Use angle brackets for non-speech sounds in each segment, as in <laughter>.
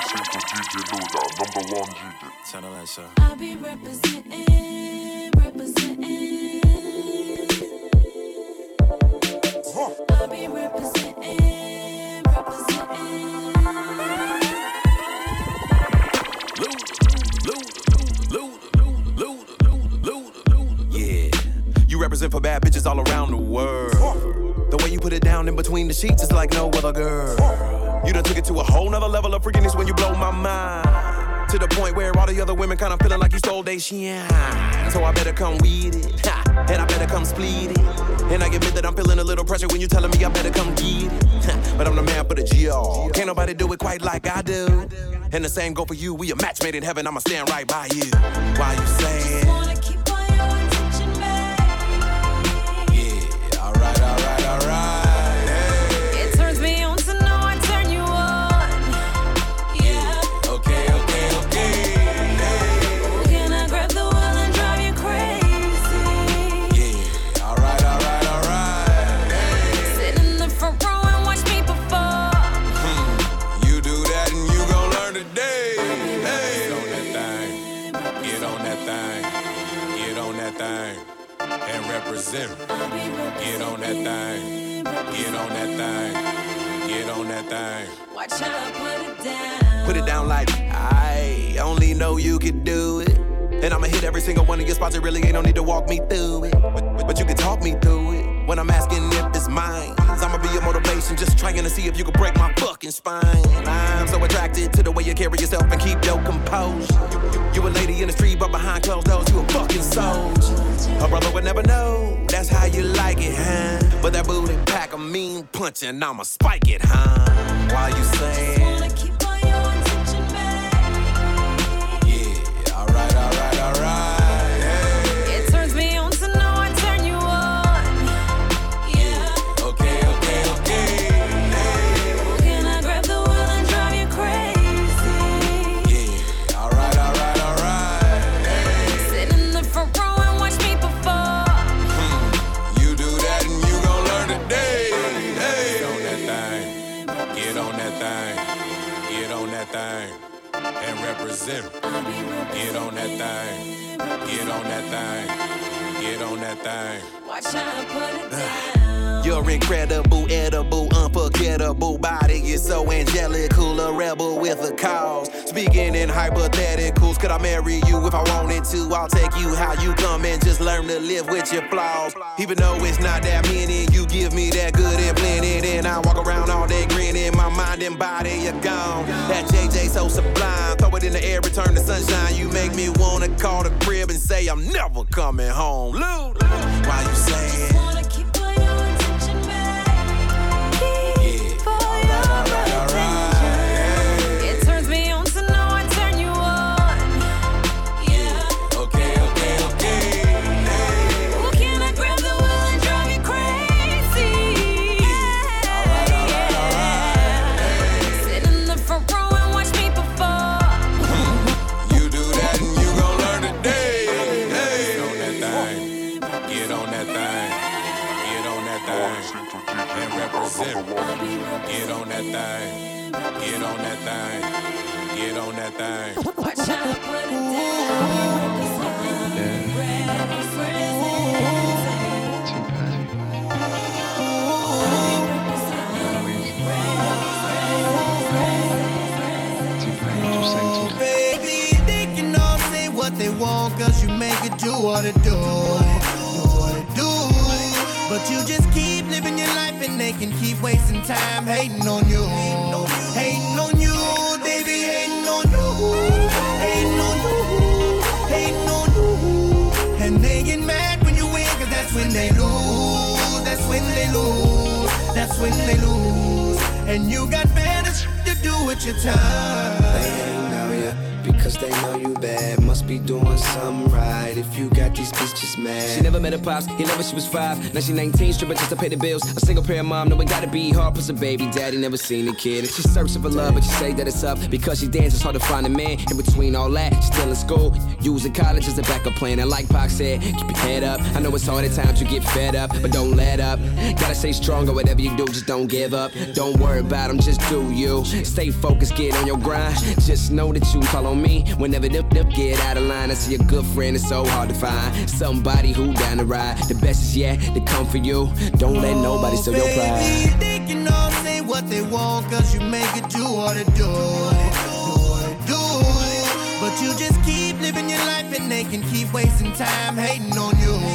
Sinto DJ Louda, number one DJ. Like so. I be representing, representing. I be representing, representing. Yeah, you represent for bad bitches all around the world. The way you put it down in between the sheets is like no other girl. You done took it to a whole nother level of freakiness when you blow my mind. To the point where all the other women kinda feeling like you stole they shine. So I better come with it, ha, and I better come split it. And I admit that I'm feeling a little pressure when you telling me I better come get it. Ha, But I'm the man for the GR. Can't nobody do it quite like I do. And the same go for you. We a match made in heaven. I'ma stand right by you. Why you saying? Get on that thing. Get on that thing. Get on that thing. Watch how I put it down. Put it down like I only know you could do it. And I'ma hit every single one of your spots. It really ain't no need to walk me through it. But, but, but you can talk me through it. When I'm asking if it's mine, I'ma be your motivation. Just trying to see if you can break my fucking spine. I'm so attracted to the way you carry yourself and keep your composure. You, a lady in the street, but behind closed doors, you a fucking soldier. A brother would never know. That's how you like it, huh? But that booty pack a mean punch and I'ma spike it, huh? Why you saying? Thing. Get on that thing. And represent. Get on that thing. Get on that thing. Get on that thing. Watch how I put it uh. down. You're incredible, edible, unforgettable. Body is so angelic, cool, a rebel with a cause. Speaking in hypotheticals, could I marry you if I wanted to? I'll take you how you come and just learn to live with your flaws. Even though it's not that many, you give me that good and plenty. Then I walk around all day grinning, my mind and body are gone. That JJ so sublime, throw it in the air, return the sunshine. You make me wanna call the crib and say I'm never coming home. Lou, why you saying? Thing. Get on that thing. Watch how I put it down. Baby, they can all say what they want, cause you make it do what it do. Do what it do. But you just keep living your life and they can keep wasting time hating on you. They lose. That's when they lose. That's when they lose. And you got better to do with your time. They know ya. Because they know you bad. Must be doing something right if you got these bitches mad. She never met her pops, he never she was five. Now she 19, stripping just to pay the bills. A single parent mom, no, it gotta be hard. Plus a baby daddy, never seen a kid. And she's searching for love, but she say that it's up because she dances hard to find a man. In between all that, she's still in school, using college as a backup plan. And like Pac said, keep your head up. I know it's hard at times you get fed up, but don't let up. Gotta stay strong or whatever you do, just don't give up. Don't worry about them, just do you. Stay focused, get on your grind. Just know that you follow on me whenever them, them get out of line. I see a good friend, it's so hard to find. Somebody who down to ride. The best is yet to come for you. Don't let nobody steal your oh, pride. Baby, they can all say what they want, cause you make it do what it do. Do what it do. But you just keep living your life and they can keep wasting time hating on you.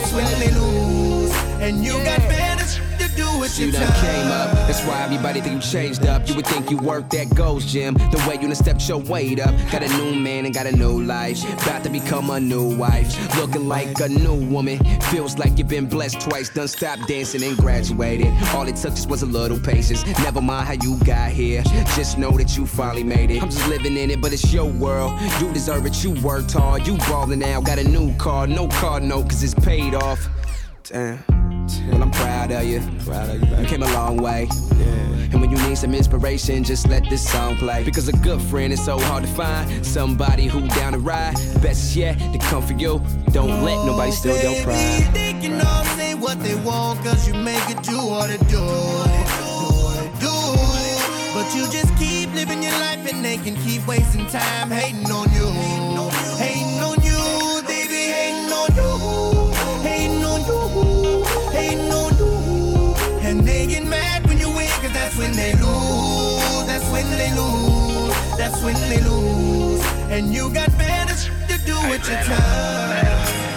That's when they lose. And you got better to You done came up. That's why everybody think you changed up. You would think you worked that goes gym. The way you done stepped your weight up. Got a new man and got a new life. About to become a new wife. Looking like a new woman. Feels like you've been blessed twice. Done stopped dancing and graduated. All it took just was a little patience. Never mind how you got here. Just know that you finally made it. I'm just living in it, but it's your world. You deserve it. You worked hard. You ballin' now. Got a new car. No car note, cause it's paid off. Damn. Well, I'm proud of you. Proud of you, You came a long way. And when you need some inspiration, just let this song play. Because a good friend is so hard to find. Somebody who down to ride. Best yet to come for you. Don't let nobody steal your pride. They can all say what they want, cause you make it do what it do. Do do. But you just keep living your life and they can keep wasting time hating on you. When they lose. That's when they lose. That's when they lose. And you got better to do with your time.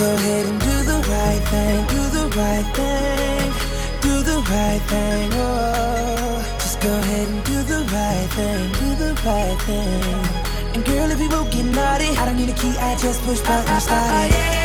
Go ahead and do the right thing, do the right thing, do the right thing. Oh, just go ahead and do the right thing, do the right thing. And girl, if you won't get naughty, I don't need a key, I just push button start it.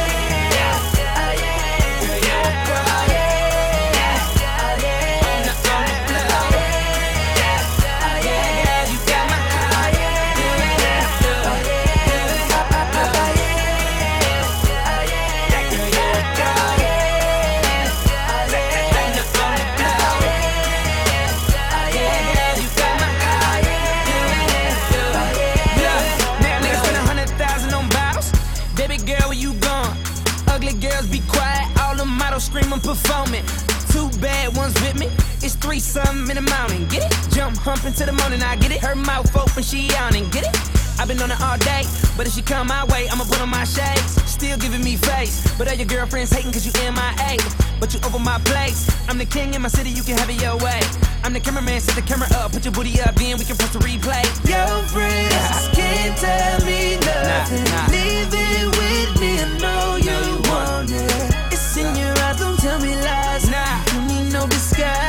Something in the mountain. Get it? Jump hump into the morning. I get it. Her mouth open, she yawning. Get it? I've been on it all day, but if she come my way, I'ma put on my shades. Still giving me face, but all your girlfriends hating cause you MIA. But you over my place. I'm the king in my city, you can have it your way. I'm the cameraman, set the camera up, put your booty up, then we can press the replay. Your friends can't tell me nothing. nah. Leave it with me, I know you want it. It's in your eyes, don't tell me lies. Nah. You need no disguise.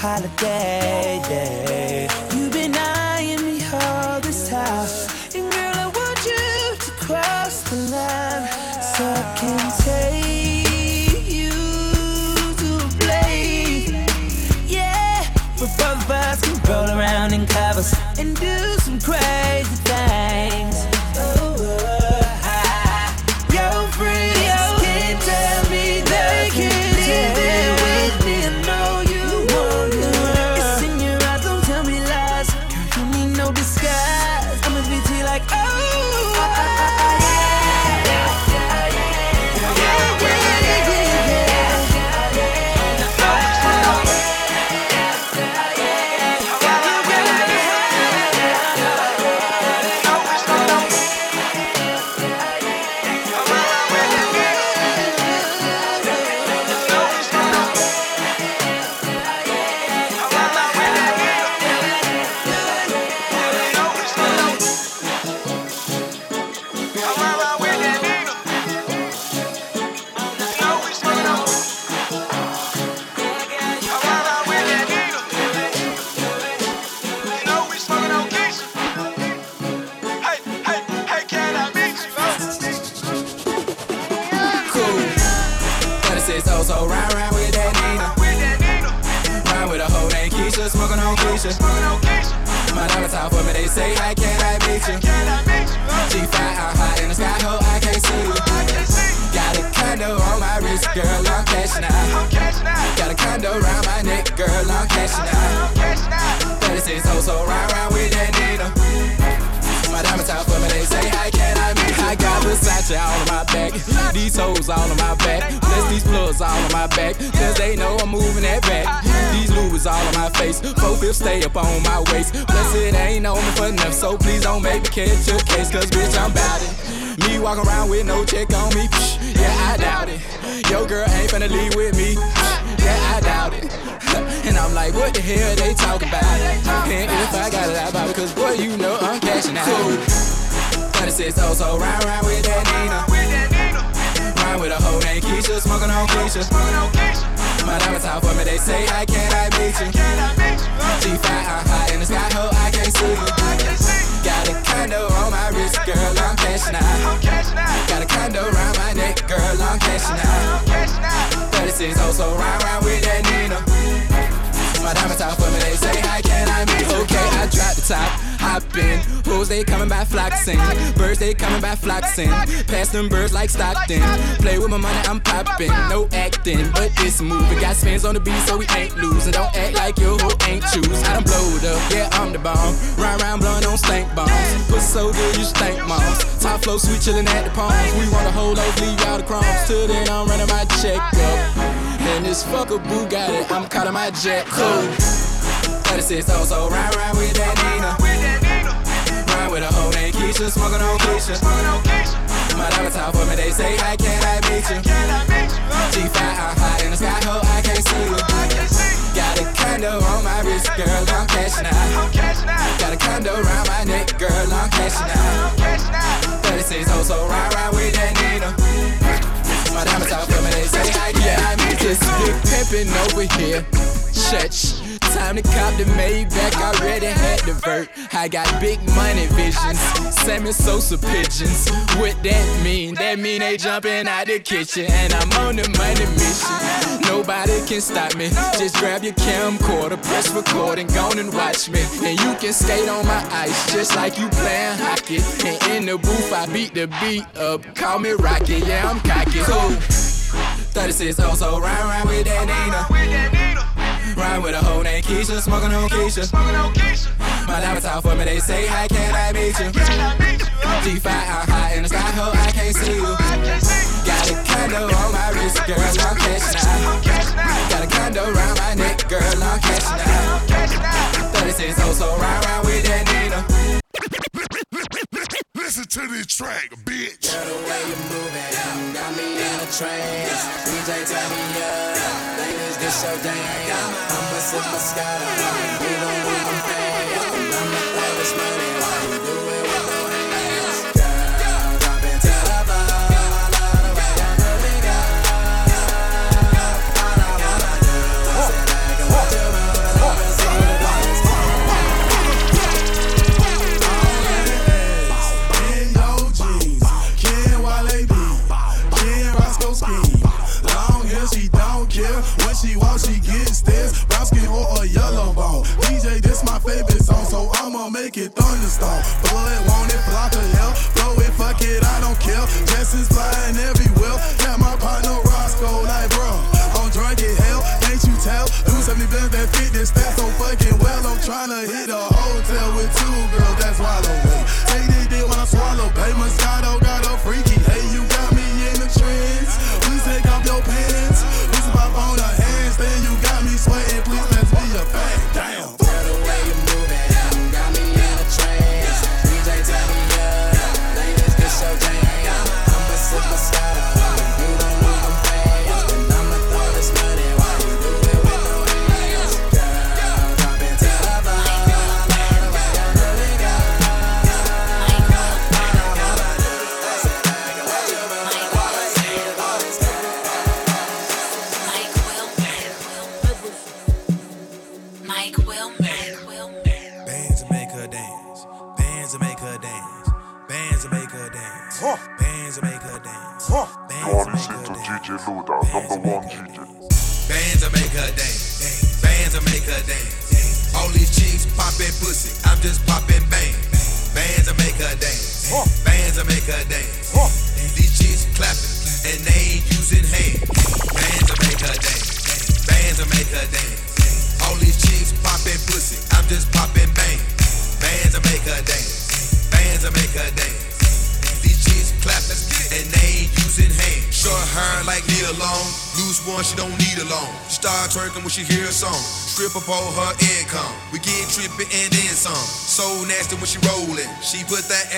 holiday. Yeah. You've been eyeing me all this time, and girl, I want you to cross the line so I can take you to a place, yeah, where both of us can roll around in covers and do. So good, you stank moms. Top flow, sweet chillin' at the palms. We want a whole loaf, leave out the crumbs. Till then, I'm running my check up. And this fucker Bugatti, I'm calling my jet cool. 36 oh, so ride, ride with that Nina. Ride with a hoe named Keisha, smoking on Keisha. My out for me, they say, How can I meet you? G5, I'm hot in the sky, ho, I can't see you. Got a condo on my wrist, girl, I'm cashing out. Got a condo around my neck, girl, I'm cashing out. 36 oh, so ride, ride with that Nina. My diamonds for me, they say, How can I you? Just big pimpin' over here. Church. Time to cop the Maybach, I already had the vert. I got big money visions, Sammy Sosa pigeons. What that mean? That mean they jumping out the kitchen, and I'm on the money mission. Nobody can stop me. Just grab your camcorder, press record, and go and watch me. And you can skate on my ice, just like you playing hockey. And in the booth, I beat the beat up. Call me Rocky, yeah, I'm cocky. Cool. 36 oh, so round round with that Nina. Ride with a hoe named Keisha, smoking on Keisha. My out for me, they say, How can I meet you? G5, I'm hot in the sky, ho, I can't see you. Got a condo on my wrist, girl, I'm cashing out. Got a condo around my neck, girl, I'm cashing out. 36 oh, so ride, ride with that Nina. Listen to this track, bitch. Girl, the way you got me in a trance. DJ, turn me up. Ladies, this dance. I'm a superstar. You don't want them fans. I'm the latest money. she walk, she get stairs, brown skin or a yellow bone. DJ, this my favorite song, so I'ma make it thunderstorm. Bullet won't it, block a hell, blow it, fuck it, I don't care. Jesse's flying everywhere. Yeah, my partner Roscoe, like bro, I'm drunk in hell, can't you tell? Who's having blends that fit this stat so fucking well. I'm trying to hit her.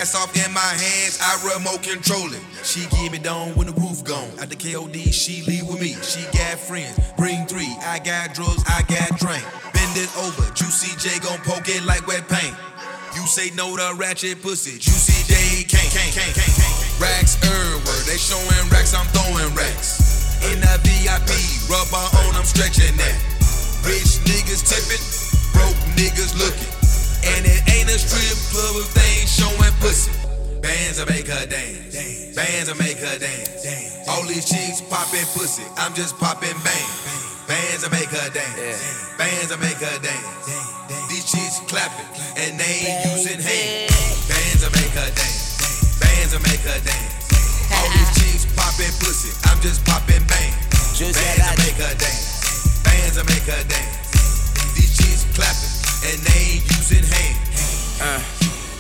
Ass off in my hands. I remote control it. She give me down when the roof gone. At the KOD, she leave with me. She got friends. Bring three. I got drugs. I got drink. Bend it over. Juicy J gon' poke it like wet paint. You say no to ratchet pussy. Juicy J can't, can't, can't, can't, can't. Racks everywhere. They showing racks. I'm throwing racks. In the VIP, rubber on, I'm stretching that. Rich niggas tipping, broke niggas looking. And it ain't a strip club if they ain't showing pussy. Bands that make her dance. Bands that make her dance. All these chicks popping pussy. I'm just popping bang. Bands that make her dance. Bands that make her dance. These chicks clapping and they ain't using hands. Bands that make her dance. Bands that make her dance. All these chicks popping pussy. I'm just popping bang. Bands that make her dance. Bands that make her dance. These chicks clapping and they ain't using hands. Uh,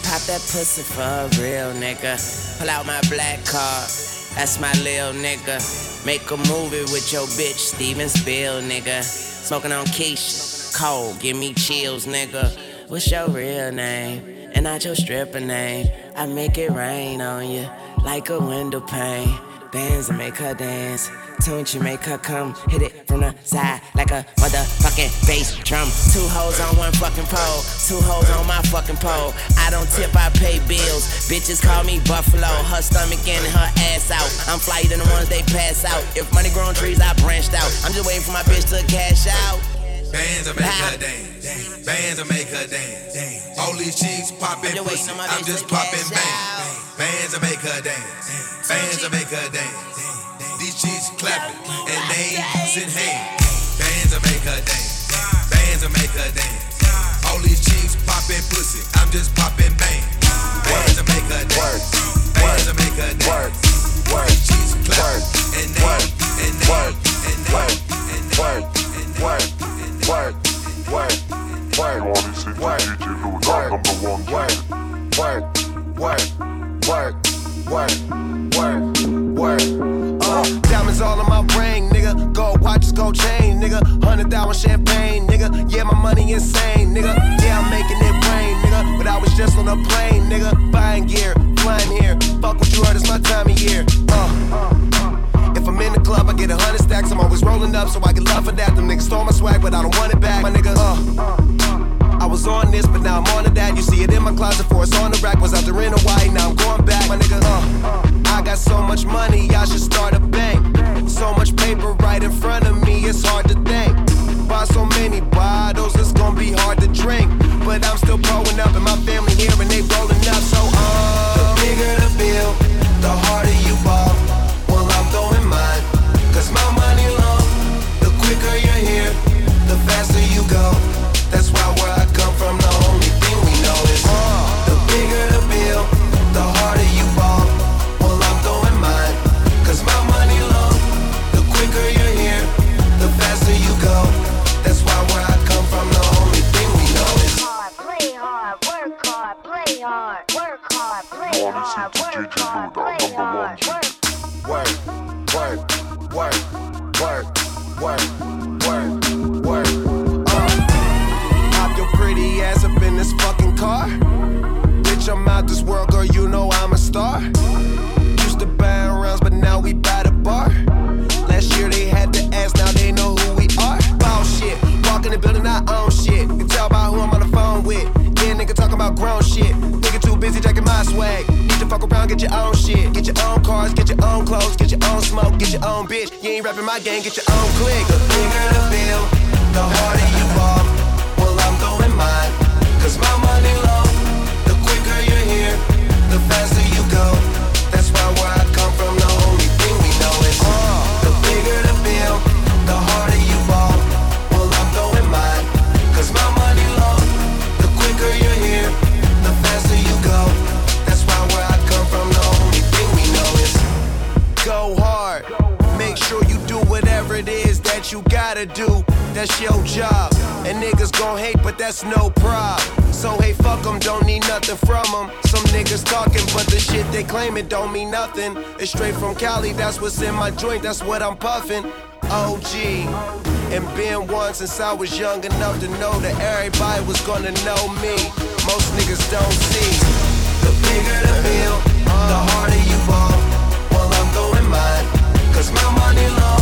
pop that pussy for a real nigga. Pull out my black card, that's my lil nigga. Make a movie with your bitch, Steven Spiel, nigga. Smoking on kush, cold, give me chills, nigga. What's your real name? And not your stripper name. I make it rain on you like a window pane. Bands that make her dance. Tune you make her come, hit it from the side like a motherfucking bass drum. Two hoes on one fucking pole, two hoes on my fucking pole. I don't tip, I pay bills. Bitches call me Buffalo, her stomach in, her ass out. I'm flyer than the ones they pass out. If money growing trees, I branched out. I'm just waiting for my bitch to cash out. Bands that make her dance. Bands that make her dance. All these chicks popping I'm just waiting pussy. I'm just popping out. Bands that make her dance. Bands that make her dance. These chicks clapping and they ain't using hands. Bands that make her dance. Bands that make her dance. All these chicks popping pussy. I'm just popping bang. Bands that make her dance. Bands that make her dance. These chicks clapping and they and they and they and they they ain't. Work, work, work, you listening to DJ Louda, number one DJ. work, work, work, work, work, work. Uh, diamonds all in my ring, nigga. Gold watches, gold chain, nigga. Hundred thousand champagne, nigga. Yeah, my money insane, nigga. Yeah, I'm making it rain, nigga. But I was just on a plane, nigga. Buying gear, flying here. Fuck what you heard, it's my time of year. Uh. If I'm in the club, I get a hundred stacks. I'm always rolling up, so I get love for that. Them niggas stole my swag, but I don't want it back. My nigga, uh. I was on this, but now I'm on to that. You see it in my closet for it's on the rack. Was out there in Hawaii, now I'm going back. My nigga, uh. I got so much money, I should start a bank. So much paper right in front of me, it's hard to think. Buy so many bottles, it's gonna be hard to drink. But I'm still growing up, and my family here, and they rolling up. So, uh. hard, work hard, play hard, work hard, play hard, work. Work, work, work, work, work, work, work. Uh, pop your pretty ass up in this fucking car. Bitch, I'm out this world, girl. You know I'm a star. Used to buy rounds, but now we buy grown shit. Nigga too busy jacking my swag. Need to fuck around, get your own shit. Get your own cars, get your own clothes, get your own smoke, get your own bitch. You ain't rapping my game, get your own click. The bigger the bill, the harder you fall. Well, I'm going mine, cause my money low. The quicker you're here, the faster you go. You gotta do. That's your job. And niggas gon' hate, but that's no prob. So hey, fuck 'em, don't need nothing from 'em. Some niggas talking, but the shit they claiming don't mean nothing. It's straight from Cali, that's what's in my joint, that's what I'm puffing. OG. And been one since I was young enough to know that everybody was gonna know me. Most niggas don't see. The bigger the bill, the harder you fall. Well, I'm going mine, cause my money low.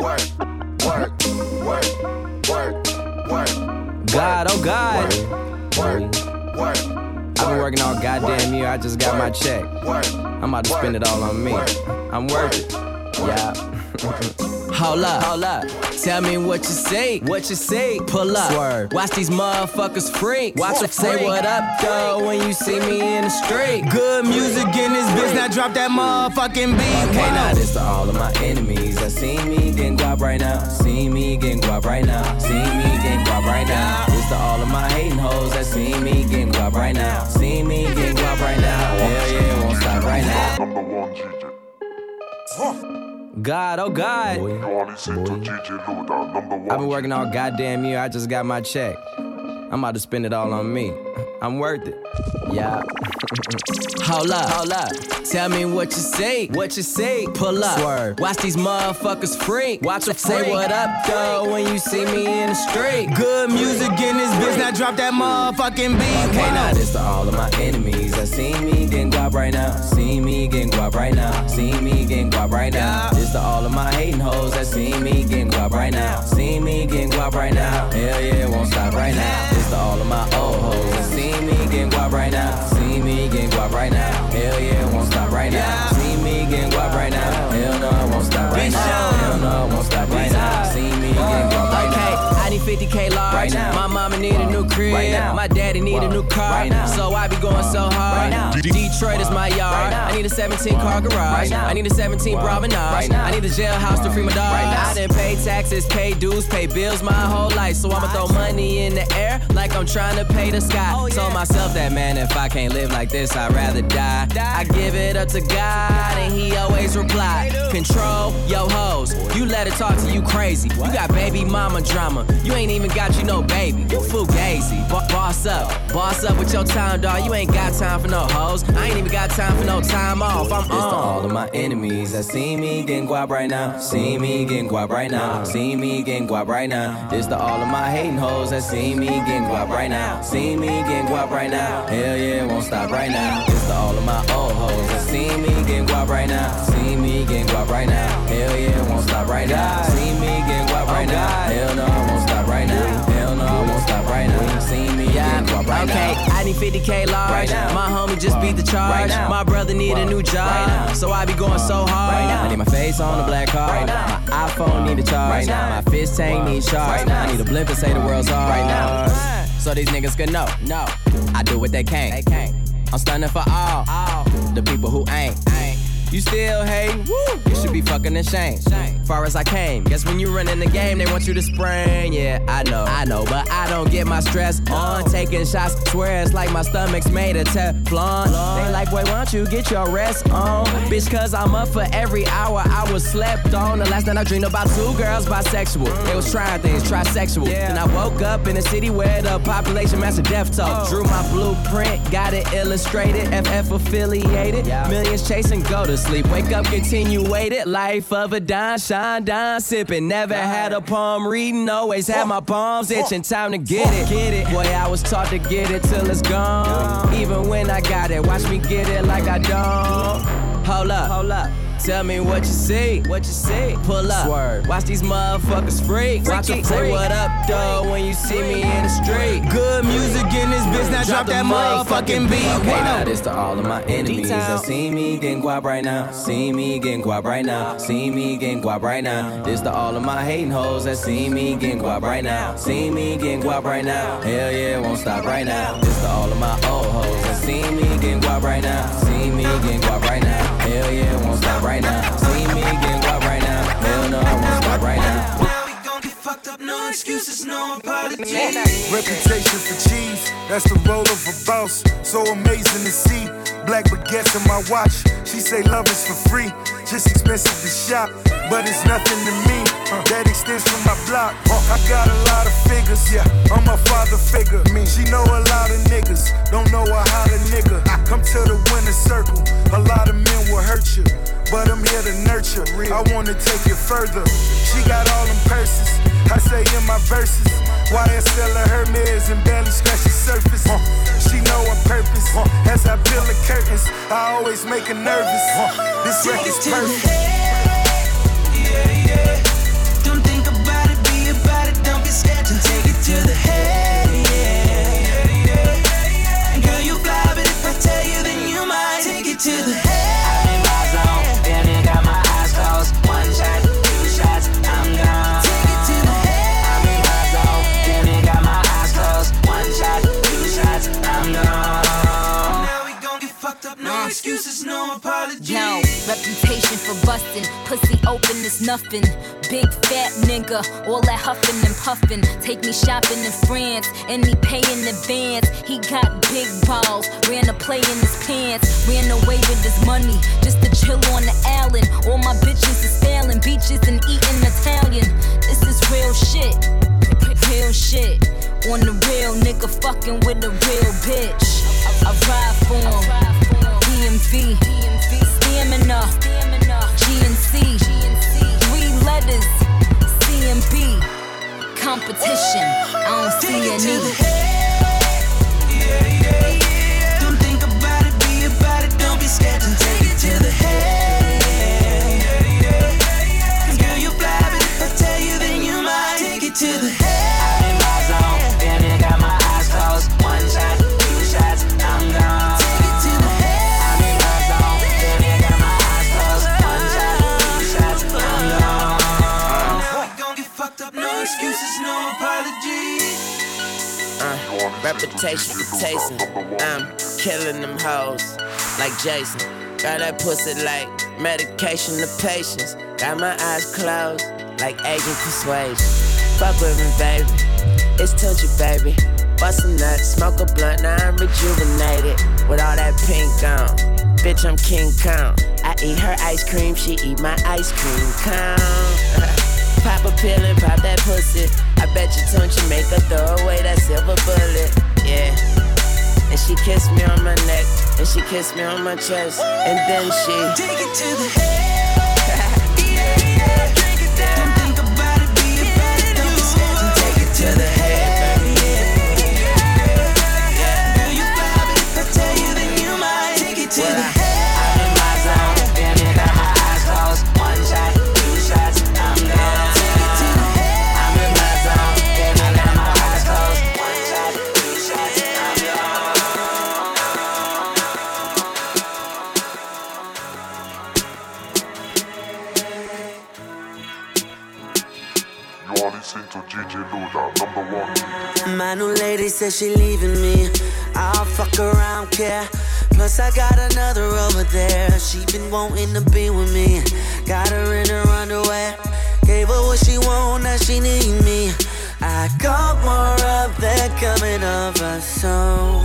work, work, work, work, work. God, oh God. Work, work, I've been working all goddamn year. I just got my check. I'm about to spend it all on me. I'm worth it. Yeah. <laughs> Hold up, hold up. Tell me what you say, what you say. Pull up, Swerve. Watch these motherfuckers freak. Watch them say what up, though, when you see me in the street. Good music in this bitch, now drop that motherfucking beat. Okay, now this to all of my enemies see me getting guap right now. See me getting guap right now. See me getting guap right now. This to all of my hating hoes that see me getting guap right now. See me getting guap right now. Hell yeah, won't stop right now. Number one GJ. God, oh God. You are listening to DJ Louda, number one. I've been working all goddamn year. I just got my check. I'm about to spend it all on me. I'm worth it. Yeah. <laughs> hold up, hold up. Tell me what you say, what you say. Pull up, Swerve. Watch these motherfuckers freak. Watch them say what up, though, when you see me in the street. Good music in this bitch, now drop that motherfucking beat. Okay, now this to all of my enemies that see me getting guap right now. See me getting guap right now. See me getting guap right now. This to all of my hating hoes that see me getting guap right now. See me getting guap right now. Hell yeah, won't stop right now. This to all of my old hoes that see me getting guap right now. See me getting guap right now. Hell yeah, won't stop right now. See me getting guap right now. Hell no, it won't stop right now. Hell no, it won't stop right now. See me getting guap right now. I need 50k large. Right now. My mama need a new crib. Right now. My daddy need a new car. Right now. So I be going so hard. Right now. Detroit is my yard. Right now. I need a 17 car garage. Right now. I need a 17 promenade. Right now. I need a jailhouse to free my dog. Right now. I done pay taxes, pay dues, pay bills my whole life. So I'ma throw money in the air like I'm trying to pay the sky. Oh, Told myself that man, if I can't live like this, I'd rather die. I give it up to God, and he always reply. Control yo hoes. You let it talk to you crazy. You got baby mama drama. You ain't even got you no baby. You fugazi. Bo- boss up. Boss up with your time, dog. You ain't got time for no hoes. I ain't even got time for no time off. I'm This to on. all of my enemies that see me getting guap right now. See me getting guap right now. See me getting guap right now. This to all of my hating hoes that see me getting guap right now. See me getting guap right now. Hell yeah, won't stop right now. This to all of my old hoes that see me getting guap right now. See me getting guap right now. Hell yeah, won't stop right now. See me getting guap right now. Hell no, won't stop right now. Hell no, I won't stop right now. Me guap right okay, now. I need 50k large. Right now. My homie just beat the charge. Right. My brother need a new job. Right. So I be going so hard. Right now. I need my face on the black card. Right. My iPhone need a charge. Right now. My fist tank need charge. Right now. I need a blimp and say the world's hard. Right now. So these niggas can know. No. I do what they can't. They can't. I'm stunning for all, all the people who ain't. ain't. You still hate? Woo! You should be fucking ashamed. Shame. Far as I came, guess when you run in the game, they want you to spring. Yeah, I know, I know, but I don't get my stress on. Taking shots, swear it's like my stomach's made of Teflon. They like, wait, why don't you get your rest on? Bitch, cause I'm up for every hour I was slept on. The last night I dreamed about two girls bisexual. They was trying things, trisexual. Then I woke up in a city where the population matched a death toll. Oh. Drew my blueprint, got it illustrated, FF affiliated. Millions chasing, go to sleep. Wake up, continue waited. Life of a dime, shine, dime, sipping. Never had a palm reading, always had my palms itching. Time to get it, get it. Boy, I was taught to get it till it's gone. Even when I got it, watch me get it like I don't. Hold up, hold up. Tell me what you see, what you see. Pull up, Swerve. watch these motherfuckers freak. Watch them say what up, though, when you see me in the street. Good music in this bitch, now drop that motherfucking beat. Okay, Wow. now this to all of my enemies that see me getting guap right now. See me getting guap right now. See me getting guap right now. This to all of my hating hoes that see me getting guap right now. See me getting guap right now. Hell yeah, won't stop right now. This to all of my old hoes that see me getting guap right now. See me getting guap right now. Hell yeah, won't stop right now. See me getting guap right now. Hell no, I won't stop right now. Now we gon' get fucked up, no excuses, no apologies. Reputation for cheese, that's the role of a boss. So amazing to see. Black baguettes in my watch. She say love is for free, just expensive to shop, but it's nothing to me. That extends from my block. I got a lot of figures, yeah. I'm a father figure. Me, she know a lot of niggas, don't know a how to nigga. Come to the winner circle. A lot of men will hurt you, but I'm here to nurture. I wanna take it further. She got all them purses. I say in my verses. YSL of Hermes and barely scratch the surface. She know her purpose. As I peel the curtains, I always make her nervous. This record's perfect. Yeah, yeah. Don't think about it, be about it, don't get scared and take it to the head. Excuses, no. Reputation for bustin', pussy open is nothing. Big fat nigga, all that huffin' and puffin'. Take me shopping in France, and he pay in advance. He got big balls, ran a play in his pants, ran away with his money just to chill on the island. All my bitches is failing, beaches and eating Italian. This is real shit, real shit. On the real nigga fucking with a real bitch. I ride for him. DMV, stamina, GNC, three letters, CMB, competition. I don't see any. Don't think about it, be about it, don't be scared and take it to the head. Reputation for tasting. I'm killing them hoes like Jason. Got that pussy like medication to patience. Got my eyes closed like agent persuasion. Fuck with me, baby. It's Tunechi, baby. Bust a nut, smoke a blunt, now I'm rejuvenated. With all that pink on. Bitch, I'm King Kong. I eat her ice cream, she eat my ice cream cone. <laughs> Pop a pill and pop that pussy. I bet you Tunechi make her throw away that silver bullet. Yeah. And she kissed me on my neck, and she kissed me on my chest, and then she take it to the head. <laughs> yeah, yeah, My new lady says she leaving me. I'll fuck around, care. Plus I got another over there. She been wanting to be with me. Got her in her underwear. Gave her what she want, now she need me. I got more of that coming over soon.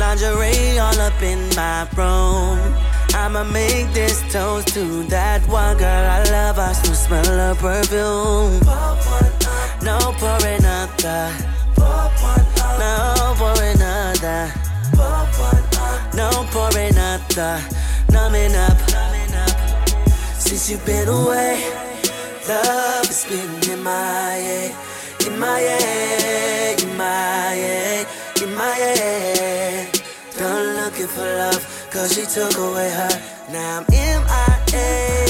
Lingerie all up in my room. I'ma make this toast to that one girl I love. I still smell her perfume. No for another. No for another. No for another. Numbing up. Since you've been away, love has been in my head. In my head, in my head, in my head. Done looking for love, cause she took away her. Now I'm. MIA,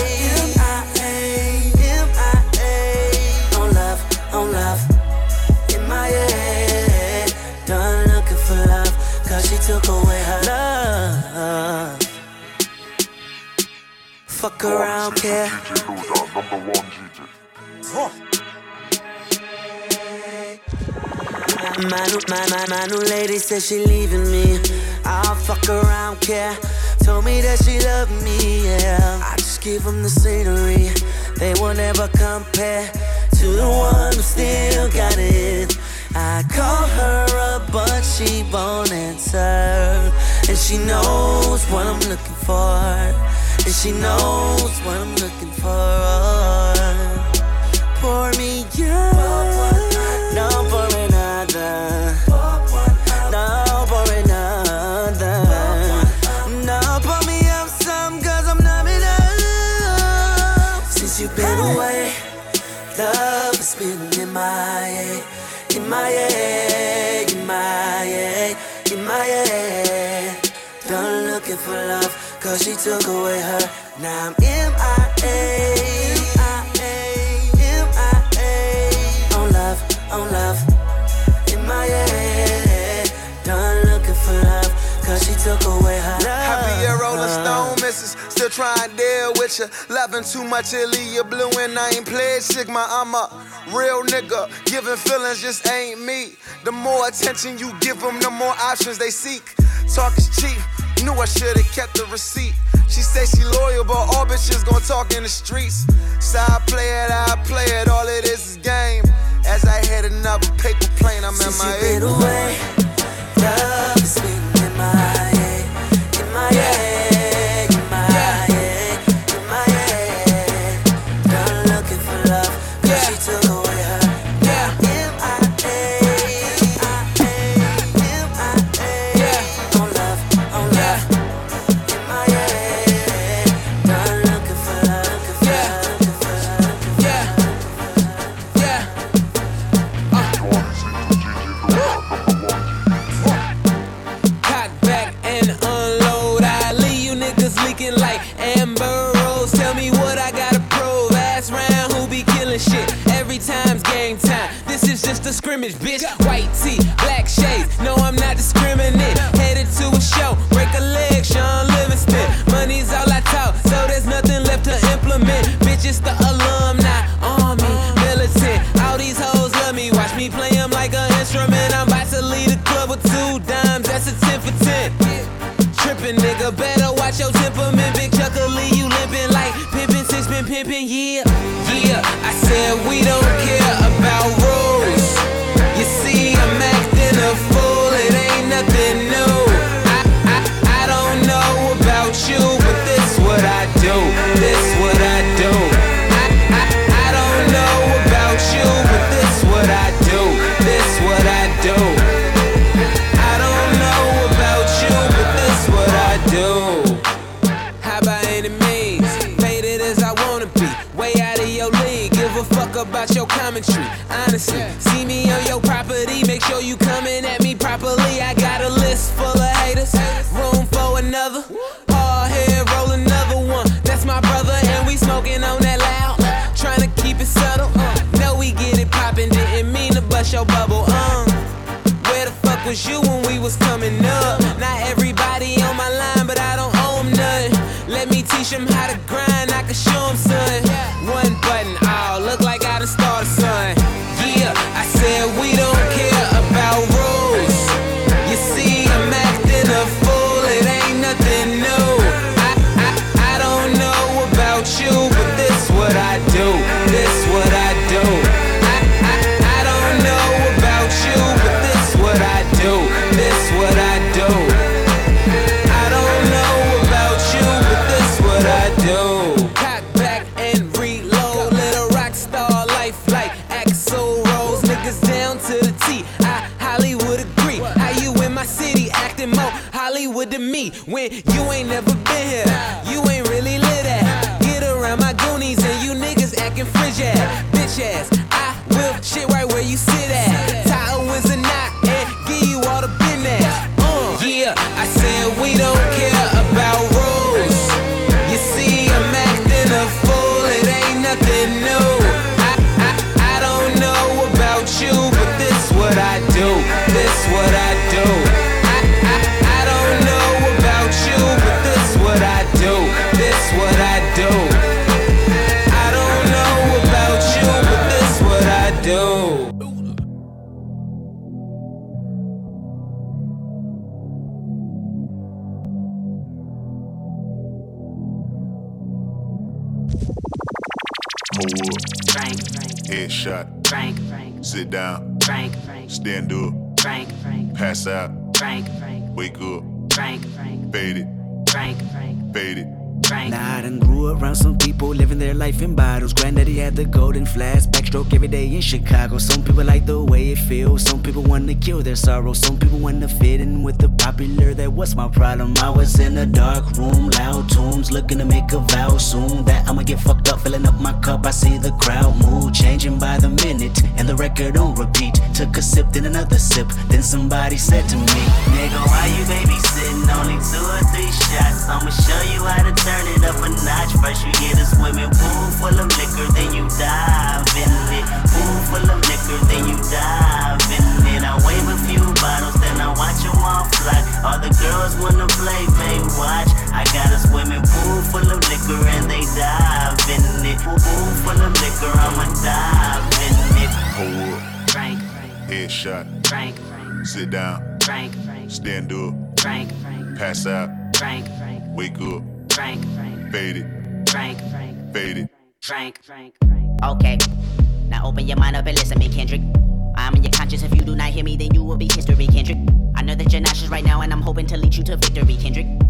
took away her love. Fuck around, care. My new, my, my, my new lady said she leaving me. I'll fuck around, care. Told me that she loved me, yeah. I just give them the scenery. They will never compare to the one who still got it. I call her up, but she won't answer. And she knows what I'm looking for. And she knows what I'm looking for. Pour me out. My head, in my head, in my head. Done looking for love, cause she took away her. Now I'm MIA. On love, on love. In my head. Done looking for love, cause she took away her Rolling Stone, missus. Still trying to deal with you. Loving too much, it leave you blue, and I ain't played Sigma. I'm a real nigga. Giving feelings just ain't me. The more attention you give them, the more options they seek. Talk is cheap. Knew I should've kept the receipt. She say she loyal, but all bitches gon' talk in the streets. So I play it, I play it, all it is is game. As I hit another paper plane, I'm in my head. away, said we don't care was coming up? Chicago. Some people like the way it feels. Some to kill their sorrow. Some people want to fit in with the popular. That was my problem. I was in a dark room, loud tunes, looking to make a vow soon that I'ma get fucked up, filling up my cup. I see the crowd mood changing by the minute, and the record on repeat. Took a sip, then another sip. Then somebody said to me, Nigga, why you babysitting? Only two or three shots. I'ma show you how to turn it up a notch. First you get a swimming pool full of liquor, then you dive in it. Pool full of liquor, then you dive watch them all fly. All the girls wanna play, they watch. I got a swimming pool full of liquor and they dive in it. Pool full of liquor, I'ma dive in it. Hold up. Frank, Headshot. Frank, Frank, Sit down. Frank, Frank, Stand up. Frank, Frank, Pass out. Frank, Frank, Wake up. Frank, Frank, Fade it. Frank, Frank, Fade it. Frank, Frank. Okay, now open your mind up and listen, me, Kendrick. I'm in your conscience. If you do not hear me, then you will be history, Kendrick. Know that you're nauseous right now, and I'm hoping to lead you to victory, Kendrick.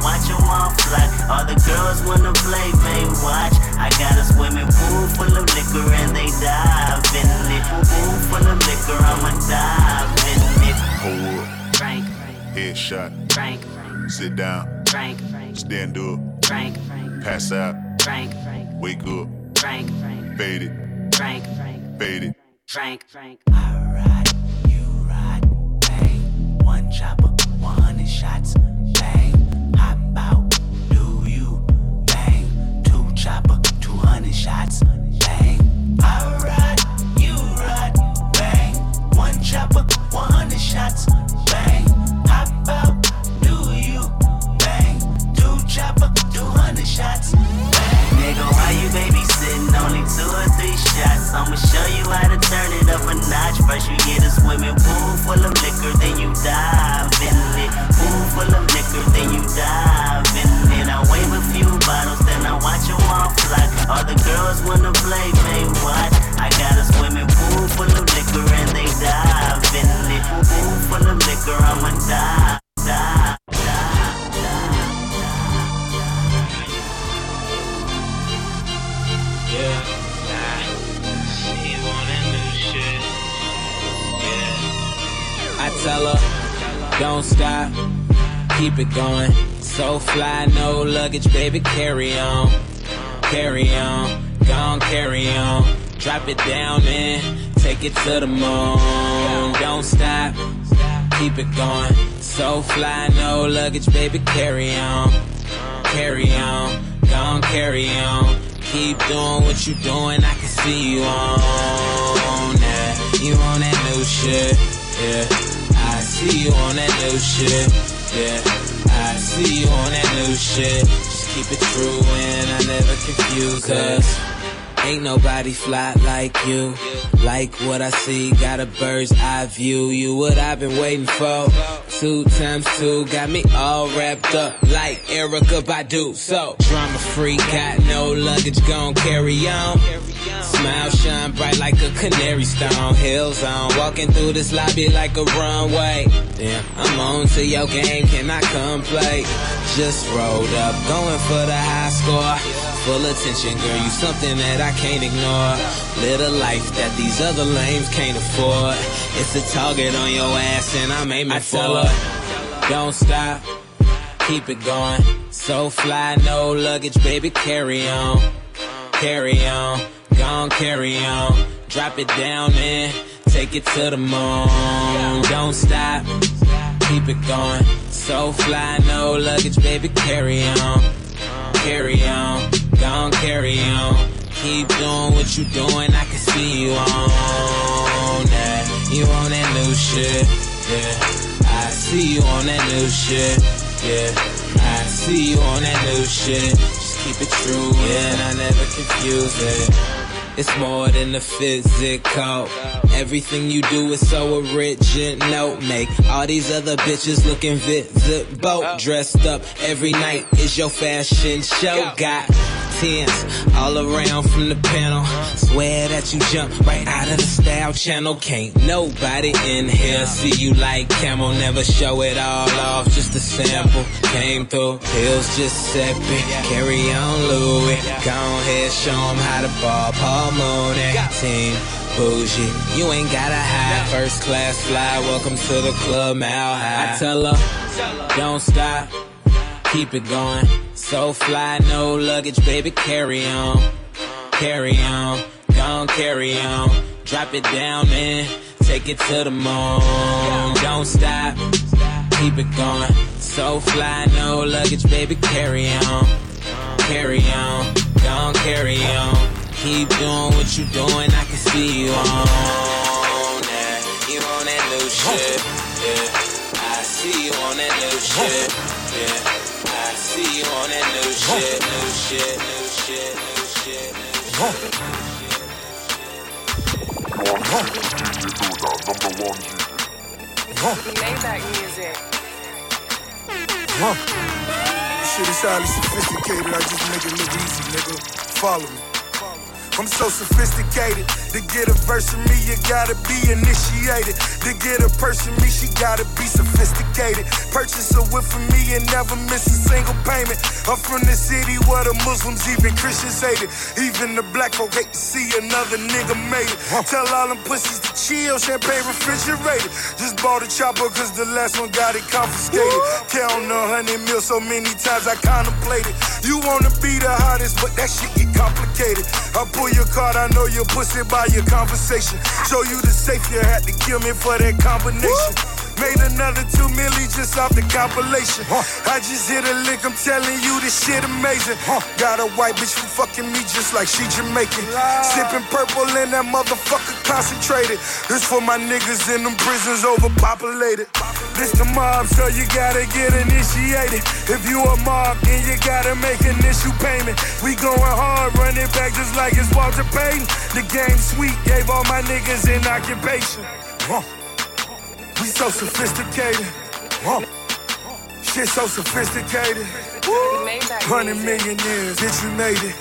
Bottles, I watch them all fly. All the girls wanna play, they watch. I got a swimming pool full of liquor and they dive in it. Pool full of liquor, I'ma dive in it. Hold up. Frank, Headshot. Frank, Frank, Sit down. Frank, Frank, Stand up. Frank, Frank, Pass out. Frank, Frank, Wake up. Frank, Frank, Fade it. Frank, Frank, Fade it. Frank, Frank. One chopper, 100 shots, shots, bang. I ride, you ride, bang. One chopper, 100 shots, bang. Hop out, do you, bang. Two chopper, 200 shots, bang. Nigga, why you babysitting? Only two or three shots. I'ma show you how to turn it up a notch. First you get a swimming pool full of liquor, then you dive in it. Pool full of liquor, then you dive in it. Watch all fly. All the girls wanna play, they watch. I got a swimming pool full of liquor and they dive in it. Pool full of liquor, I'ma dive, dive, want. I tell her, don't stop, keep it going. So fly, no luggage, baby, carry on, carry on, gon' carry on. Drop it down and take it to the moon. Don't stop, keep it going. So fly, no luggage, baby, carry on, carry on, gon' carry on. Keep doing what you doing, I can see you on that. You on that new shit, yeah. I see you on that new shit, yeah. I see you on that new shit. Keep it true and I never confuse Cause ain't nobody fly like you. Like what I see, got a bird's eye view. You what I've been waiting for. Two times two got me all wrapped up like Erykah Badu. So drama free, got no luggage, gon' carry on. Smile shine bright like a canary stone. Hills on, walking through this lobby like a runway. Damn, I'm on to your game, can I come play? Just rolled up, going for the high score. Full attention, girl, you something that I can't ignore. Live a life that these other lames can't afford. It's a target on your ass, and I'm aiming I for tell her, Don't stop, keep it going. So fly, no luggage, baby, carry on. Carry on, gon' carry on. Drop it down and take it to the moon. Don't stop, keep it going. So fly, no luggage, baby, carry on. Carry on, gon' carry on. Keep doing what you doing, I can see you on that. You on that new shit, yeah. I see you on that new shit, yeah. I see you on that new shit. Just keep it true, yeah, and I never confuse it. It's more than the physical. Everything you do is so original. Make all these other bitches looking visible. Dressed up every night is your fashion show. Got tens all around from the panel. Swear that you jump right out of the style channel. Can't nobody in here see you like camel. Never show it all off, just a sample. Came through, pills just sipping. Carry on, Louis. Go ahead, show 'em how to ball. Paul Moon and team. Bougie, you ain't gotta hide. First class fly, welcome to the club, Mile High. I tell her, don't stop, keep it going. So fly, no luggage, baby, carry on. Carry on, don't carry on. Drop it down, and take it to the moon. Don't stop, keep it going. So fly, no luggage, baby, carry on. Carry on, gon' carry on. Keep doing what you doing, I can see you on. You on that new shit, yeah. I see you on that new shit, yeah. See you on that new shit, new shit, new shit, new shit, new shit. Maybach music. Shit is highly sophisticated. I just make it look easy, nigga. Follow me. I'm so sophisticated. To get a verse from me, you gotta be initiated. To get a person me, she gotta be sophisticated. Purchase a whip for me and never miss a single payment. I'm from the city where the Muslims, even Christians hate it. Even the black folk hate to see another nigga made it. Tell all them pussies to chill, champagne refrigerated. Just bought a chopper cause the last one got it confiscated. Count a hundred mil so many times I contemplated. You wanna be the hottest, but that shit get complicated. I pull your card, I know your pussy by your conversation. Show you the safe, you had to kill me for that combination. Made another two milli just off the compilation. I just hit a lick, I'm telling you this shit amazing. Got a white bitch who fucking me just like she Jamaican. Sipping purple and that motherfucker concentrated. This for my niggas in them prisons overpopulated. This the mob, so you gotta get initiated. If you a mob, then you gotta make an issue payment. We going hard, run it back just like it's Walter Payton. The game sweet, gave all my niggas an occupation. Huh. We so sophisticated. Huh. Shit so sophisticated. Hundred million millionaires, bitch, you made it.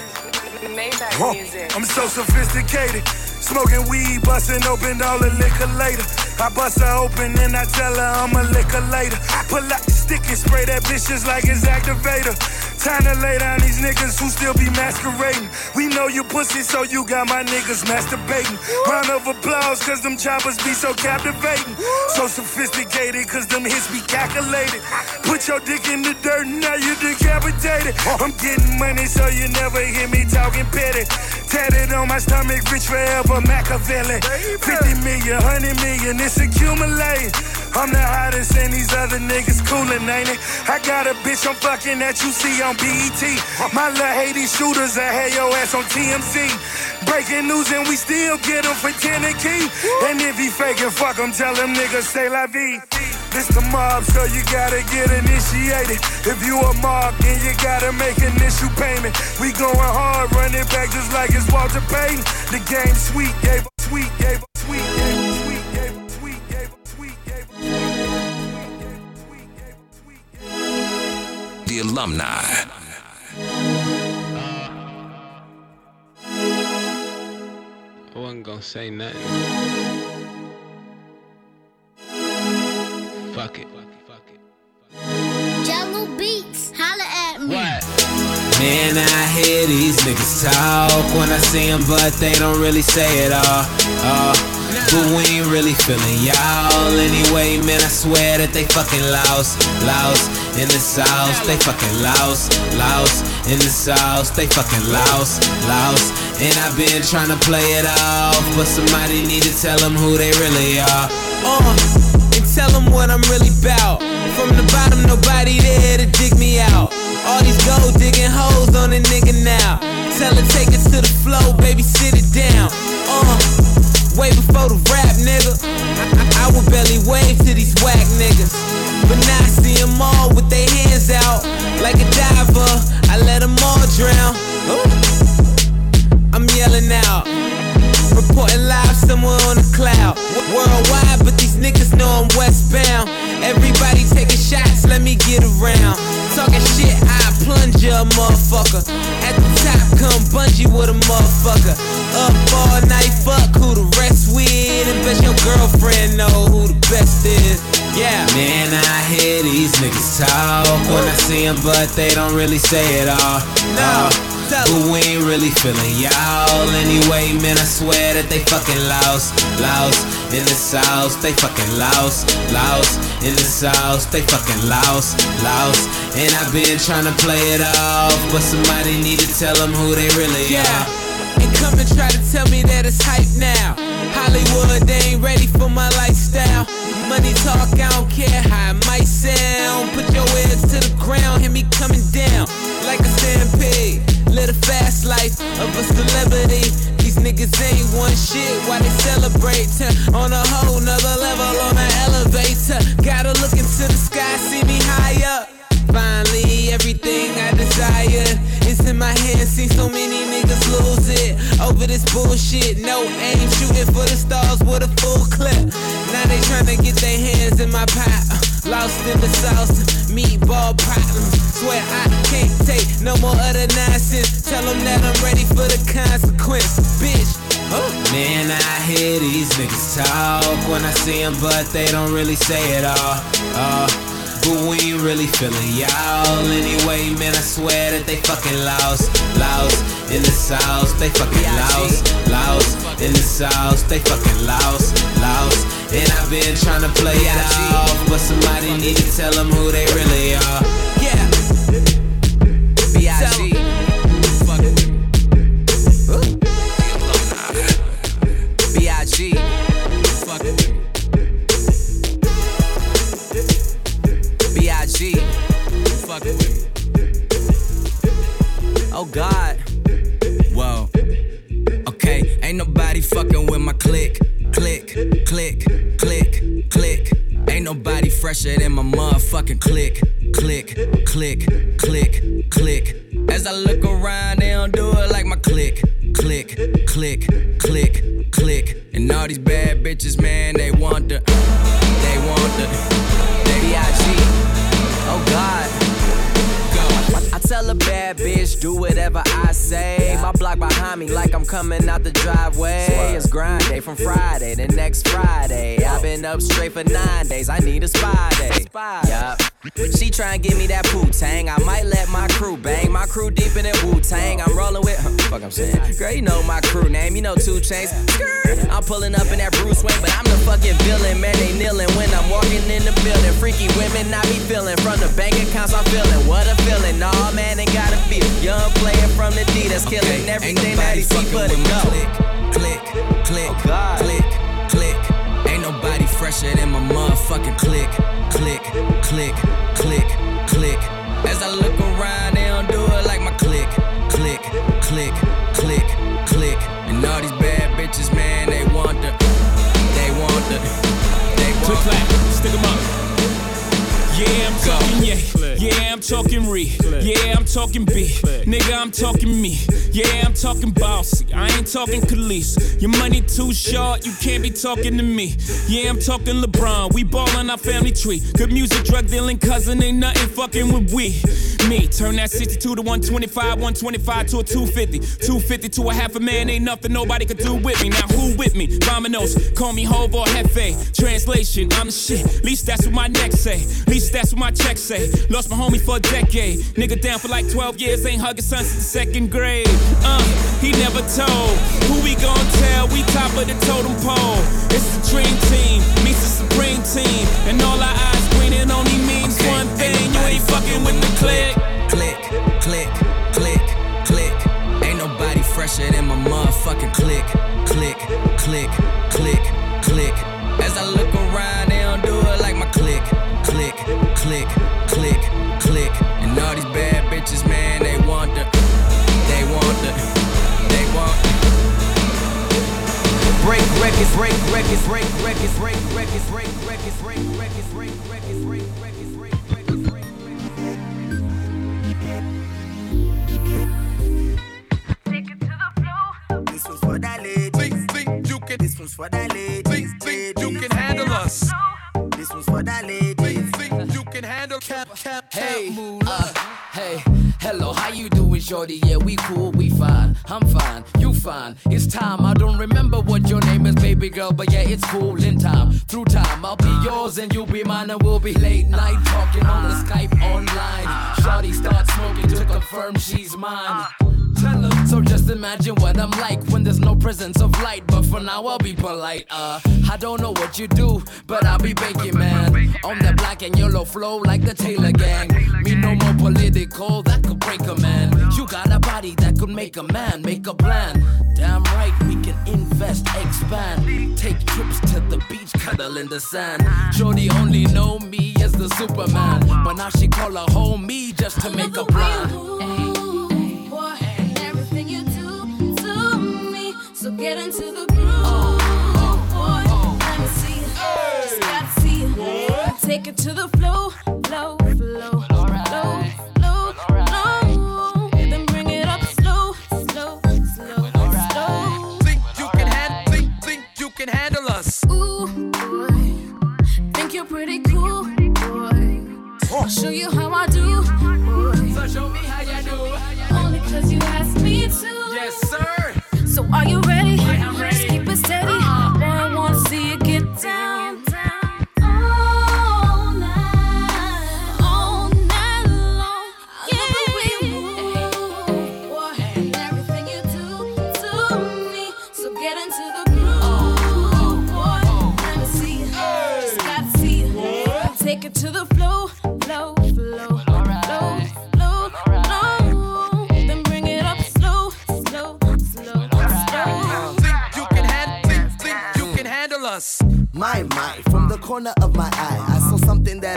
Huh. I'm so sophisticated. Smoking weed, busting open all the liquor later. I bust her open and I tell her I'm a liquor later. Pull out the stick and spray that bitch just like it's activator. Time to lay down these niggas who still be masquerading. We know you pussy, so you got my niggas masturbating. Round of applause, cause them choppers be so captivating. So sophisticated, cause them hits be calculated. Put your dick in the dirt, now you decapitated. I'm getting money, so you never hear me talking petty. Tatted on my stomach, rich forever, Machiavelli. 50 million, 100 million, it's accumulating. I'm the hottest and these other niggas coolin', ain't it? I got a bitch I'm fucking that you see on BET. My little Haiti shooters, I had your ass on TMZ. Breaking news and we still get him for 10 a key. And if he faking, fuck him, tell him niggas say la vie. This the mob, so you gotta get initiated. If you a mob, then you gotta make initial payment. We going hard, running back just like it's Walter Payton. The game sweet, gave sweet, gave sweet, The alumni. Uh, I wasn't gonna say nothing. Fuck it. Jahlil Beats, holla at me. Man, I hear these niggas talk when I see them, but they don't really say it all. Uh, but we ain't really feeling y'all anyway. Man, I swear that they fucking lost, lost in the sauce. They fucking lost, lost in the sauce. They fucking lost, lost. And I've been trying to play it off, but somebody need to tell them who they really are. Uh, and tell them what I'm really about. From the bottom, nobody there to dig me out. All these gold digging holes on a nigga now. Tell her take it to the flow, baby, sit it down. Uh, way before the rap, nigga. I, I, I would barely wave to these whack niggas. But now I see them all with their hands out. Like a diver, I let them all drown. Ooh. I'm yelling out. Reporting live somewhere on the cloud. Worldwide, but these niggas know I'm westbound. Everybody taking shots, let me get around. Talking shit, I plunge a motherfucker. At the top, come bungee with a motherfucker. Up all night, fuck who the rest with. And bet your girlfriend know who the best is. Yeah. Man, I hear these niggas talk when I see them, but they don't really say it all. No. Uh, but we ain't really feeling y'all anyway, man. I swear that they fucking lost, lost in the sauce. They fucking lost, lost in the sauce. They fucking lost, lost. And I've been trying to play it off, but somebody need to tell them who they really are. And come and try to tell me that it's hype now. Hollywood, they ain't ready for my lifestyle. Money talk, I don't care how it might sound. Put your ears to the ground, hear me coming down like a stampede. Live a fast life of a celebrity. These niggas ain't one shit while they celebrate. On a whole nother level on an elevator. Gotta look into the sky, see me high up. Finally, everything I desire in my hands. Seen so many niggas lose it over this bullshit. No aim, shooting for the stars with a full clip. Now they tryna get their hands in my pot. Uh, Lost in the sauce, meatball problems. Swear I can't take no more of the nonsense. Tell them that I'm ready for the consequence, bitch. Man, I hear these niggas talk when I see them, but they don't really say it all. Uh, but we ain't really feeling y'all anyway, man. I swear that they fucking lost, lost in the sauce. They fucking lost, lost in the sauce. They fucking lost, lost. And I've been trying to play it off, but somebody need to tell them who they really are. Yeah. B.I.G. ain't nobody fucking with my click. Click, click, click, click. Ain't nobody fresher than my motherfucking click. Click, click, click, click. As I look around, they don't do it like my click. Click, click, click, click. And all these bad bitches, man, they want the, they want the, they B.I.G. Oh God. Tell a bad bitch, do whatever I say. My block behind me, like I'm coming out the driveway. It's grind day from Friday to next Friday. I've been up straight for nine days. I need a spy day. Yup. She try and give me that poo tang. I might let my crew bang. My crew deep in that Wu Tang. I'm rolling with, huh, fuck I'm saying. Girl, you know my crew name. You know two chains. I'm pulling up in that Bruce Wayne, but I'm the fucking villain. Man, they kneeling when I'm walking in the building. Freaky women, I be feeling from the bank accounts. I'm feeling what a feeling. Nah, man, ain't gotta feel. young player from the D that's killing everything that he see but it go. Click, click, oh, click, click. Ain't nobody fresher than my motherfucking click, click, click, click, click. As I look around, they don't do it like my click, click, click, click, click. And all these bad bitches, man, they want the, they want the, they want Click clap, stick 'em up. Yeah, I'm talking yeah. Yeah, I'm talking re. Yeah, I'm talking B. Nigga, I'm talking me. Yeah, I'm talking bossy. I ain't talking Khalees. Your money too short, you can't be talking to me. Yeah, I'm talking LeBron. We ballin' our family tree. Good music, drug dealing cousin, ain't nothing fucking with we. Me, turn that 62 to 125, 125 to a 250. 250 to a half a man, ain't nothing nobody could do with me. Now who with me? Vamanos, call me Hov or Hefe. Translation, I'm the shit. Least that's what my neck say. Least that's what my check say. Lost my homie for a decade. Nigga down for like 12 years, ain't hugging son since the second grade. Uh, he never told. Who we gon' tell? We top of the totem pole. It's the dream team, meets the supreme team. And all our eyes green, it only means one thing. You ain't fucking with the click. Click, click, click, click. Ain't nobody fresher than my motherfucking click, click, click, click, click. As I look around, they don't do it like my click, click, click, click, click. And all these bad bitches, man, they want the, Break records, break records, break records, break records, break records, break records, break records, break records, break This one's for that lady. Think, think you can. This one's for that lady. Think, think you can handle us. This one's for that lady. Think, think you can handle. Cap, cap, Hey, uh, hey, hello, how you doing, shorty? Yeah, we cool, we fine. I'm fine, you fine. It's time. I don't remember what your name is, baby girl, but yeah, it's cool in time. Through time, I'll be yours and you'll be mine, and we'll be late night talking on the Skype online. Shorty starts smoking to confirm she's mine. So just imagine what I'm like when there's no presence of light. But for now, I'll be polite. Uh, I don't know what you do, but I'll be baking, man. On the black and yellow flow like the Taylor gang. Me no political, that could break a man. You got a body that could make a man make a plan. Damn right, we can invest, expand. Take trips to the beach, cuddle in the sand. Shorty only know me as the Superman, but now she call her homie just to make a plan. Boy, and everything you do to me. So get into the groove. Boy, let me see it. Just gotta see it. Take it to the flow, flow, flow, I'll show you how I do. So show me how you do. Only cause you asked me to. Yes, sir. So are you corner of my eye, I saw something that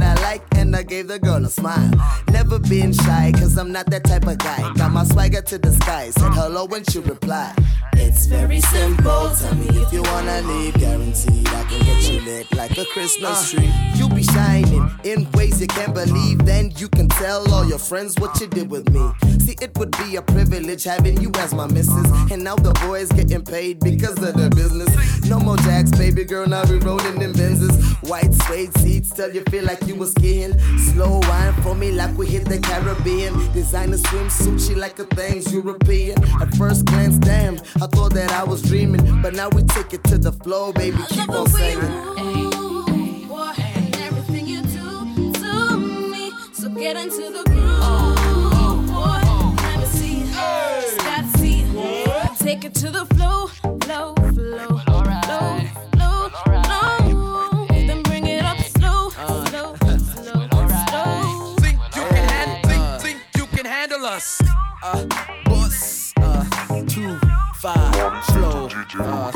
gave the girl a smile. Never been shy, cause I'm not that type of guy. Got my swagger to the sky, said hello when she replied. It's very simple, tell me if you wanna leave, guaranteed I can get you lit like a Christmas uh. tree. You'll be shining in ways you can't believe, then you can tell all your friends what you did with me. See, it would be a privilege having you as my missus, and now the boys getting paid because of the business. No more jacks, baby girl, now we rolling in Benzes. White suede seats, tell you feel like you was skiing. Slow wine for me like we hit the Caribbean. Designer swimsuit, she like a things European. At first glance, damn, I thought that I was dreaming, but now we take it to the flow, baby. Keep on singing. Boy, everything you do to me. So get into the groove. Boy, let me see it. Just gotta see it. Take it to the flow, flow, flow, flow, flow, us. Uh, boss, uh, two, five, slow, uh,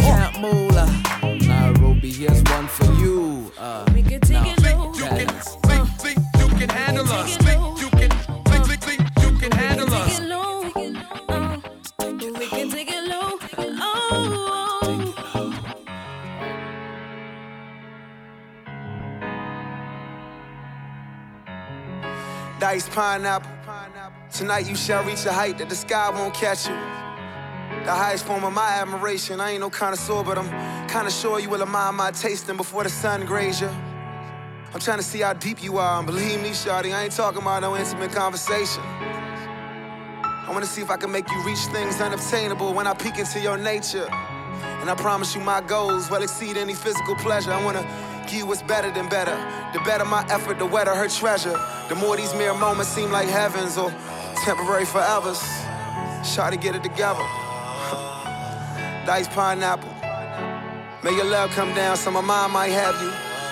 Camp Mulla, Nairobi, here's one for you. Uh, pineapple. Tonight you shall reach a height that the sky won't catch you. The highest form of my admiration. I ain't no connoisseur, but I'm kinda sure you will admire my tasting before the sun graze you. I'm trying to see how deep you are, and believe me, Shawty, I ain't talking about no intimate conversation. I wanna see if I can make you reach things unobtainable when I peek into your nature. And I promise you my goals will exceed any physical pleasure. I wanna give you what's better than better. The better my effort, the wetter her treasure. The more these mere moments seem like heavens or temporary forevers. Shawty, get it together. <laughs> Dice pineapple. May your love come down, so my mind might have you.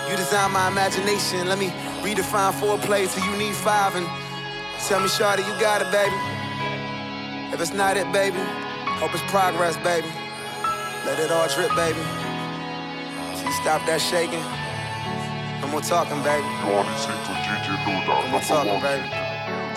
You design my imagination. Let me redefine foreplay till you need five and tell me, Shawty, you got it, baby. If it's not it, baby, hope it's progress, baby. Let it all drip, baby. So you stop that shaking. No more talking, baby. No more talking, baby.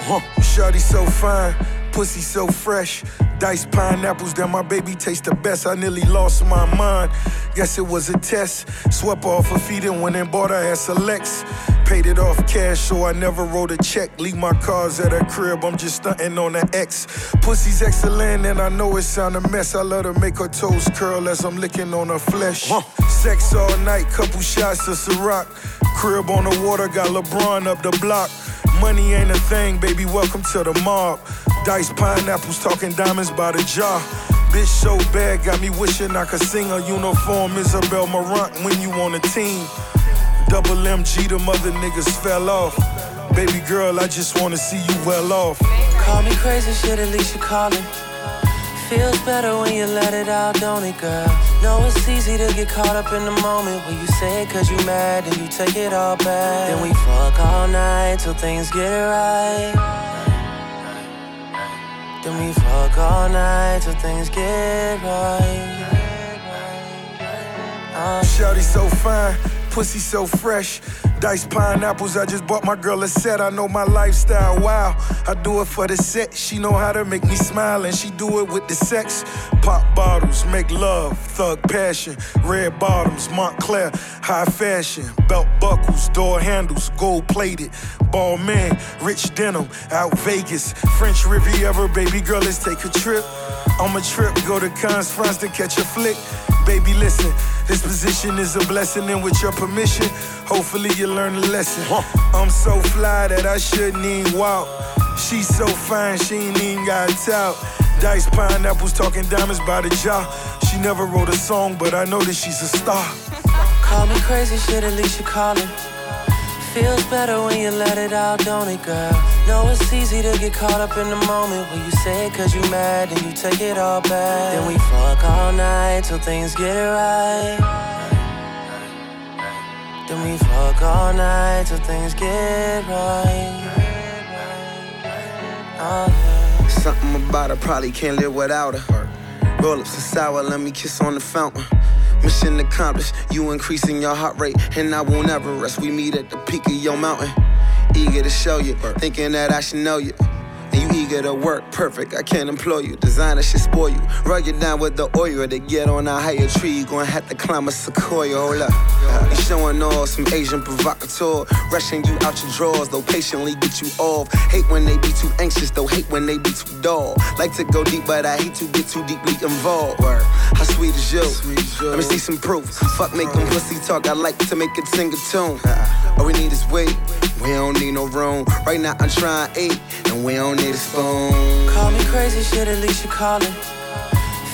Huh. Shawty so fine, pussy so fresh. Diced pineapples that my baby taste the best. I nearly lost my mind. Guess it was a test. Swept off her feet and went and bought her ass a Lex. Paid it off cash, so I never wrote a check. Leave my cars at her crib, I'm just stunting on the X. Pussy's excellent, and I know it sound a mess. I let her make her toes curl as I'm licking on her flesh. Sex all night, couple shots of Ciroc. Crib on the water, got LeBron up the block. Money ain't a thing, baby, welcome to the mob. Diced pineapples, talking diamonds by the jar. Bitch so bad, got me wishing I could sing a uniform Isabel Marant when you on a team. Double MG, the mother niggas fell off. Baby girl, I just wanna see you well off. Call me crazy shit, at least you calling. Feels better when you let it out, don't it, girl? No, it's easy to get caught up in the moment when you say it cause you mad and you take it all back. Then we fuck all night till things get right. Then we fuck all night till things get right. Uh, so fine, pussy so fresh. Diced pineapples, I just bought my girl a set. I know my lifestyle, wow. I do it for the set. She know how to make me smile, and she do it with the sex. Pop bottles, make love, thug passion. Red bottoms, Moncler, high fashion. Belt buckles, door handles, gold plated. Ball man, rich denim, out Vegas. French Riviera, baby girl, let's take a trip. On my trip, go to Cannes, France to catch a flick. Baby, listen, this position is a blessing, and with your permission, hopefully you learn a lesson. I'm so fly that I shouldn't even walk. She's so fine, she ain't even got tout. Dice pineapples, talking diamonds by the jaw. She never wrote a song, but I know that she's a star. Call me crazy shit, at least you calling. Feels better when you let it out, don't it, girl? Know it's easy to get caught up in the moment when you say it cause you mad and you take it all back. Then we fuck all night till things get right. Then we fuck all night till things get right. Oh, yeah. Something about her, probably can't live without her. Roll ups and sour, let me kiss on the fountain. Mission accomplished, you increasing your heart rate, and I won't ever rest. We meet at the peak of your mountain. Eager to show you, thinking that I should know you. And you eager to work, perfect, I can't employ you. Designer should spoil you. Rug you down with the oil to get on a higher tree. You gonna have to climb a sequoia, hold up. Uh, you showing off some Agent Provocateur. Rushing you out your drawers, though patiently get you off. Hate when they be too anxious, though hate when they be too dull. Like to go deep, but I hate to get too deeply involved. Word. How sweet is you? Let me see some proof. Fuck make them pussy talk, I like to make it sing a tune. All we need is weight, we don't need no room. Right now I'm trying to eat, and we don't need a spoon. Call me crazy shit, at least you calling.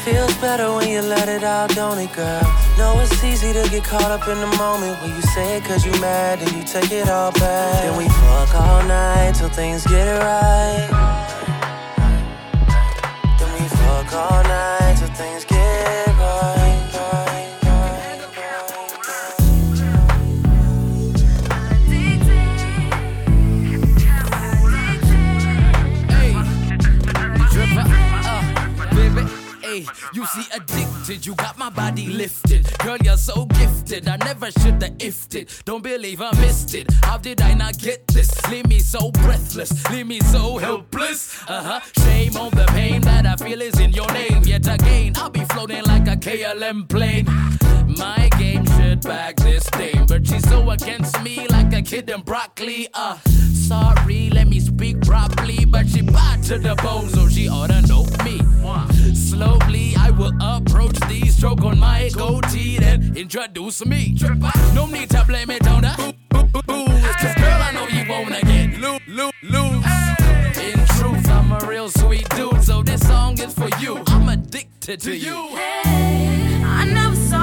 Feels better when you let it out, don't it, girl? Know it's easy to get caught up in the moment when you say it cause you mad and you take it all back. Then we fuck all night till things get right. Then we fuck all night till things get Hey, you see addicted, you got my body lifted. Girl, you're so gifted, I never should have ifted. it. Don't believe I missed it. How did I not get this? Leave me so breathless, leave me so helpless. Uh huh. Shame on the pain that I feel is in your name. Yet again, I'll be floating like a KLM plane. My game should back this dame, but she's so against me like a kid in broccoli. Uh, sorry, let me speak properly, but she bad to the bone, so she oughta know me. Slowly, I will approach the stroke on my goatee, then introduce me. No need to blame it on the booze, cause girl, I know you wanna get loo loo loose. In truth, I'm a real sweet dude, so this song is for you. I'm addicted to you. Hey, I never saw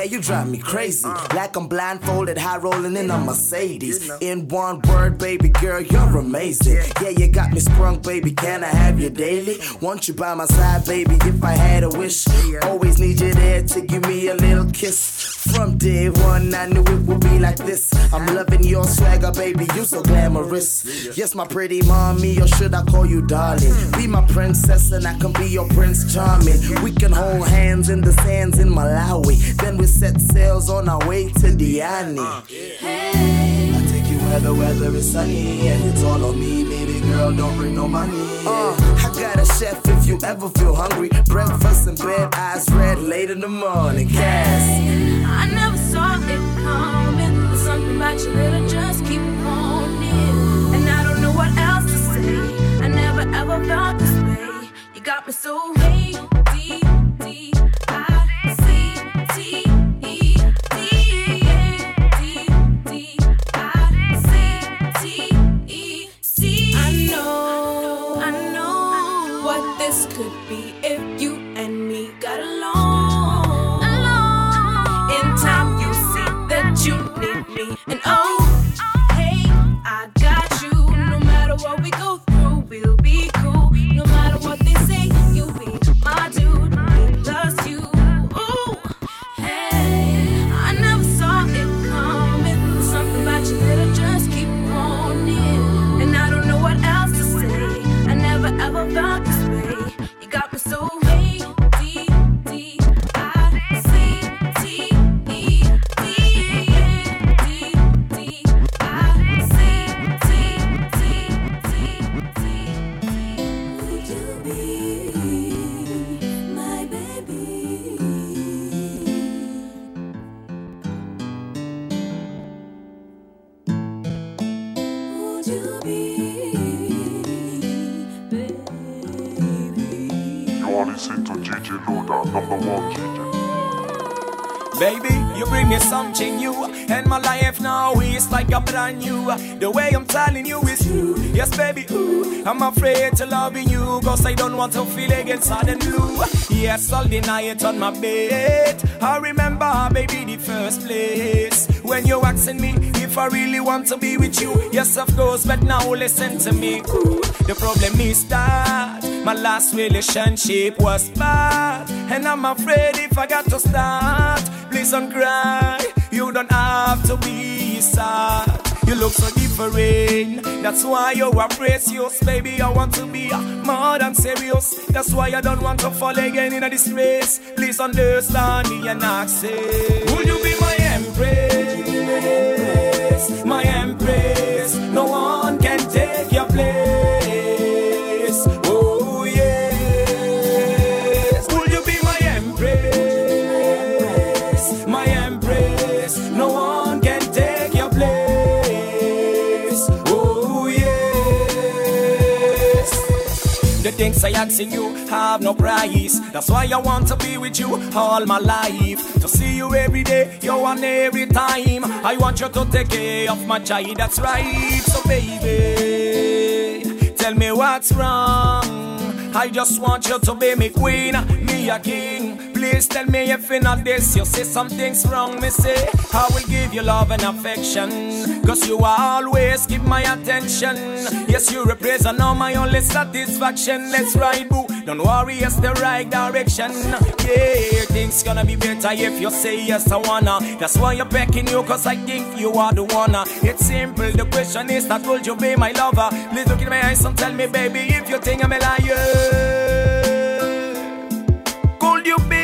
Yeah, you drive me crazy. Mm-hmm. Like I'm blindfolded, high rolling in a Mercedes. In one word, baby girl, you're amazing. Yeah, you got me sprung, baby. Can I have you daily? Want you by my side, baby, if I had a wish. Always need you there to give me a little kiss. From day one, I knew it would be like this. I'm loving your swagger, baby. You so glamorous. Yes, my pretty mommy, or should I call you darling? Hmm. Be my princess, and I can be your prince charming. We can hold hands in the sands in Malawi. Then we set sails on our way to Diani. I take you where the weather is sunny, and it's all on me, baby girl. Don't bring no money. Uh, I got a chef if you ever feel hungry. Breakfast in bed, eyes red, late in the morning. Cass. I never saw it coming. There's something about you that I just keep wanting. And I don't know what else to say. I never ever felt this way. You got me so deep, deep. The way I'm telling you is true. Yes, baby, ooh, I'm afraid to loving you, cause I don't want to feel against sad and blue. Yes, all the night on my bed. I remember, baby, the first place when you asking me if I really want to be with you. Yes, of course, but now listen to me. Ooh, the problem is that my last relationship was bad, and I'm afraid if I got to start, please don't cry. You don't have to be sad. You look so different. That's why you are precious, baby. I want to be more than serious. That's why I don't want to fall again in this race. Please understand me and accept. Would you be my empress? My empress. No one can take your place. The things I asking you have no price. That's why I want to be with you all my life. To see you every day, you and every time. I want you to take care of my child. That's right. So baby, tell me what's wrong. I just want you to be me queen, me a king. Please tell me if in not this, you say something's wrong, me say. I will give you love and affection. Cause you always give my attention. Yes, you represent all my only satisfaction. Let's ride, boo. Don't worry, it's the right direction. Yeah, things gonna be better if you say yes, I wanna. That's why I'm backing you, cause I think you are the one. It's simple, the question is that will you be my lover? Please look in my eyes and tell me, baby, if you think I'm a liar. Could you be,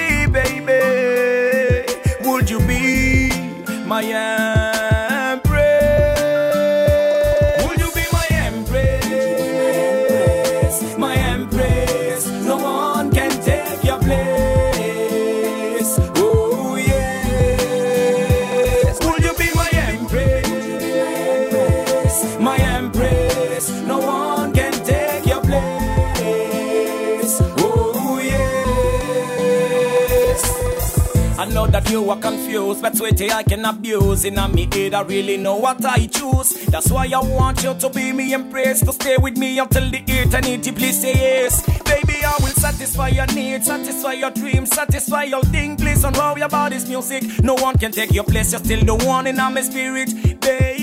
my Know that you are confused, but sweetie, I can abuse. In a me head, I really know what I choose. That's why I want you to be me embrace, to stay with me until the eternity. Please say yes. Baby, I will satisfy your needs, satisfy your dreams, satisfy your thing. Please don't worry about this music. No one can take your place, you're still the one in my spirit, baby.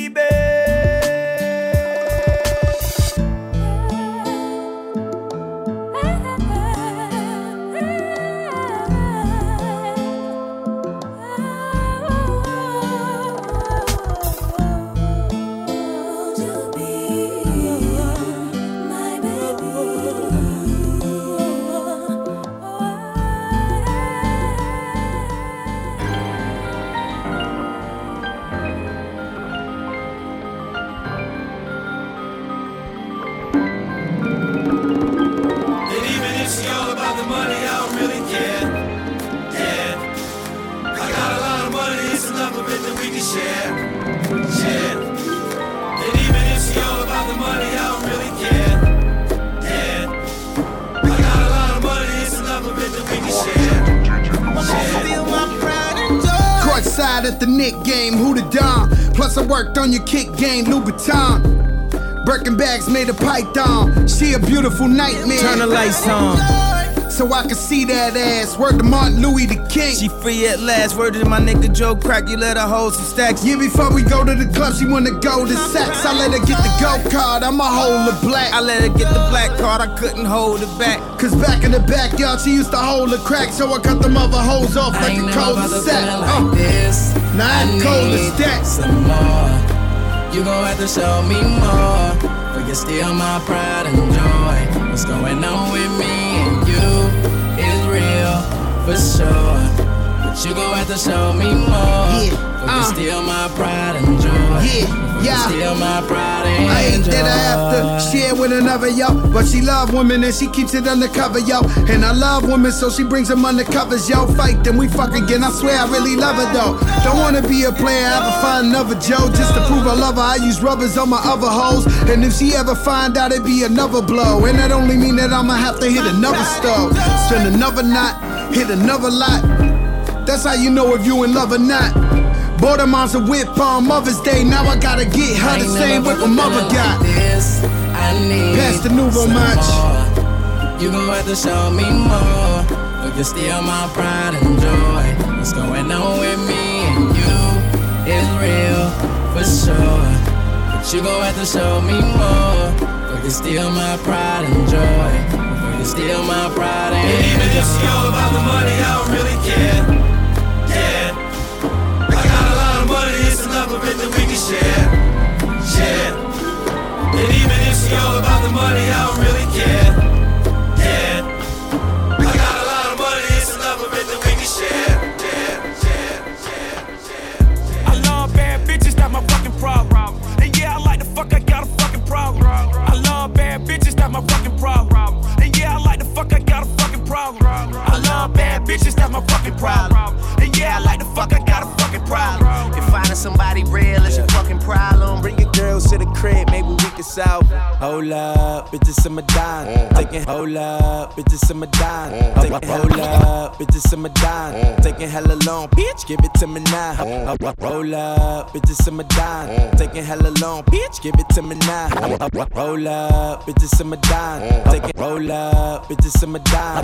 On your kick game, Louboutin. Birkin bags made of python. She a beautiful nightmare. Turn the lights on. So I can see that ass. Word to Martin Luther King. She free at last. Word to my nigga Joe Crack. You let her hold some stacks. Yeah, before we go to the club, she wanna go to sex. I let her get the go card. I'ma hold the black. I let her get the black card. I couldn't hold it back. Cause back in the backyard, she used to hold the crack. So I cut them mother hoes off like a cold set. Uh. this. Now I'm cold as that. Some more. You gon' have to show me more. For you're still my pride and joy. What's going on with me and you is real for sure. But you gon' have to show me more. For you're uh. still my pride and joy. Yeah, yeah. Still my pride I ain't that I have to share with another, yo. But she love women and she keeps it undercover, yo. And I love women, so she brings them undercovers, yo. Fight, then we fuck again. I swear I really love her, though. Don't wanna be a player, ever find another Joe. Just to prove I love her, I use rubbers on my other hoes. And if she ever find out, it'd be another blow. And that only mean that I'ma have to hit another stove. Spend another night, hit another lot. That's how you know if you in love or not. Bought her mom's a whip on Mother's Day. Now I gotta get her the same whip my mother got. This, I need Pass the nouveau some match. You gon' have to show me more. But you're still my pride and joy. What's going on with me and you is real for sure. But you gon' have to show me more. But you're still my pride and joy. But you're still my pride and And even if she all about the money, I don't really care. That we can share. Share. And even if she all about the money, I don't really care. Yeah. Got a lot of money, it's that we can share. I love bad bitches, that's my fucking problem. And yeah, I like the fuck, I got a fucking problem. I love bad bitches, that's my fucking problem. And yeah, I like the fuck, I got a fucking problem. I love bad bitches, that's my fucking problem. And yeah, I like the fuck, I got a fucking problem. If finding somebody real is your fucking problem, bring your girls to the crib, maybe we can solve. hold up, bitches in my dime. Mm. Taking hold up, bitches in my dime. Mm. Taking hold up, bitches in my dime. Mm. Taking hella long, bitch, give it to me now. Roll up, bitches in my dime. Taking hella long, bitch, give it to me now. Roll up, bitches in my dime. Taking roll up, bitches in my dime.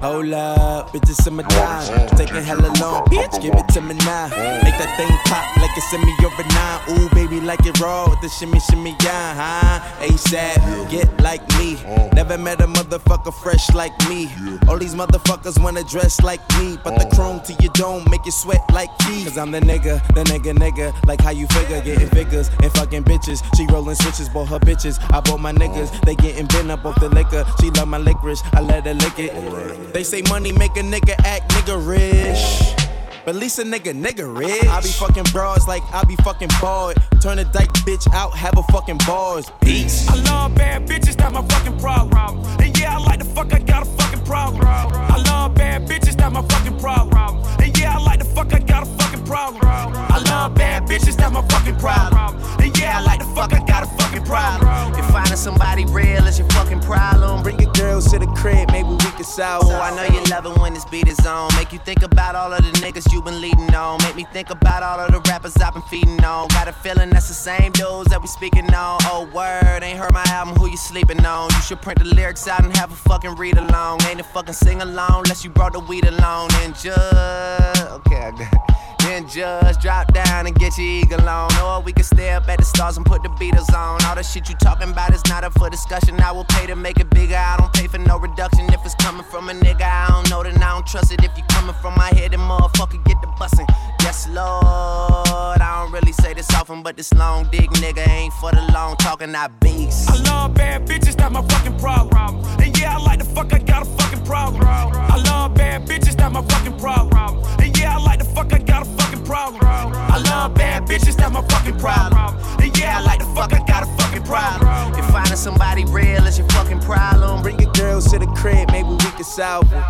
Hold up, bitches in my dime. Taking hella long, bitch, give it to me now. Make that thing pop like it's in me over nine. Ooh, baby, like it raw with the shimmy, shimmy, yeah, huh? ASAP, get like me. Uh. Never met a motherfucker fresh like me. All these motherfuckers wanna dress like me, but the uh. chrome to your dome make you sweat like me. Cause I'm the nigga, the nigga, nigga. Like how you figure, getting figures and fucking bitches. She rolling switches, bought her bitches. I bought my niggas, they getting bent up off the liquor. She love my licorice, I let her lick it. They say money make a nigga act nigga rich. But at least a nigga, nigga rich. I be fucking broads like I be fucking bored. Turn a dyke bitch out, have a fucking bars. Peace. I love bad bitches, that's my fucking problem. And yeah, I like the fuck, I got a fucking problem. I love bad bitches, that's my fucking problem. And yeah, I like the fuck, I got a I love bad bitches, that's my fucking problem. And yeah, I like the fuck, I got a fucking problem. If finding somebody real is your fucking problem, Bring your girls to the crib, maybe we can solve. Oh, I know you love it when this beat is on. Make you think about all of the niggas you been leading on. Make me think about all of the rappers I've been feeding on. Got a feeling that's the same dudes that we speaking on. Oh, word, ain't heard my album, who you sleeping on? You should print the lyrics out and have a fucking read along. Ain't a fucking sing along unless you brought the weed along. And just, okay, I got it. Just drop down and get your eagle on. Or we can stay up at the stars and put the Beatles on. All the shit you talking about is not up for discussion. I will pay to make it bigger. I don't pay for no reduction. If it's coming from a nigga, I don't know, then I don't trust it. If you coming from my head, then motherfucker get the bussin'. Yes, Lord. I don't really say this often, but this long dick nigga ain't for the long talking. I beast. I love bad bitches, that's my fucking problem. And yeah, I like the fuck, I got a fucking problem. I love bad bitches, that's my fucking problem. And yeah, I like the fuck, I got a fucking I love bad bitches, that's my fucking problem. And yeah, I like the fuck, I got a fucking problem. If finding somebody real is your fucking problem, Bring your girls to the crib, maybe we can solve it.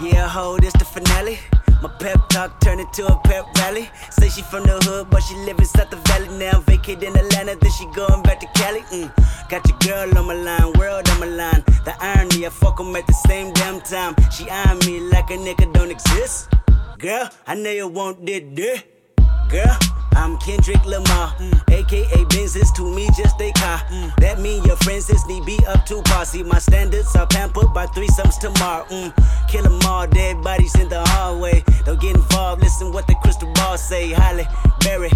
Yeah, ho, this the finale. My pep talk turned into a pep rally. Say she from the hood, but she live inside the valley now. Vacate in Atlanta, then she going back to Cali. Mm. Got your girl on my line, world on my line. The irony, I fuck 'em at the same damn time. She eyeing me like a nigga don't exist. Girl, I know you want this dick. Girl, I'm Kendrick Lamar, mm. aka Benzes to me just a car. Mm. That mean your friends is need be up to par. See my standards are pampered by threesomes tomorrow. Mm. Kill 'em all, dead bodies in the hallway. Don't get involved, listen what the crystal ball say. Halle, Berry,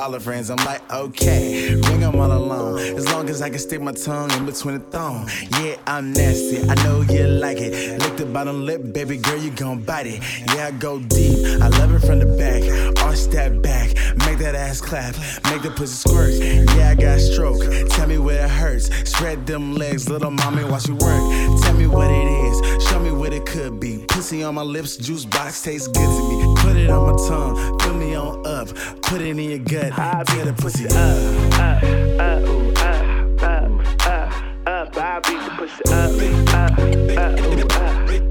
all her friends. I'm like, okay, bring them all along. As long as I can stick my tongue in between the thong. Yeah, I'm nasty, I know you like it. Lick the bottom lip, baby girl, you gon' bite it. Yeah, I go deep, I love it from the back. Arch that back, make that ass clap, make the pussy squirt. Yeah, I got stroke, tell me where it hurts. Spread them legs, little mommy, watch you work. On my lips, juice box tastes good to me. Put it on my tongue, fill me on up. Put it in your gut, tear the uh, uh, uh, pussy up. up, up, ooh, up, up, up, up. I beat the pussy up, up, up, ooh, up,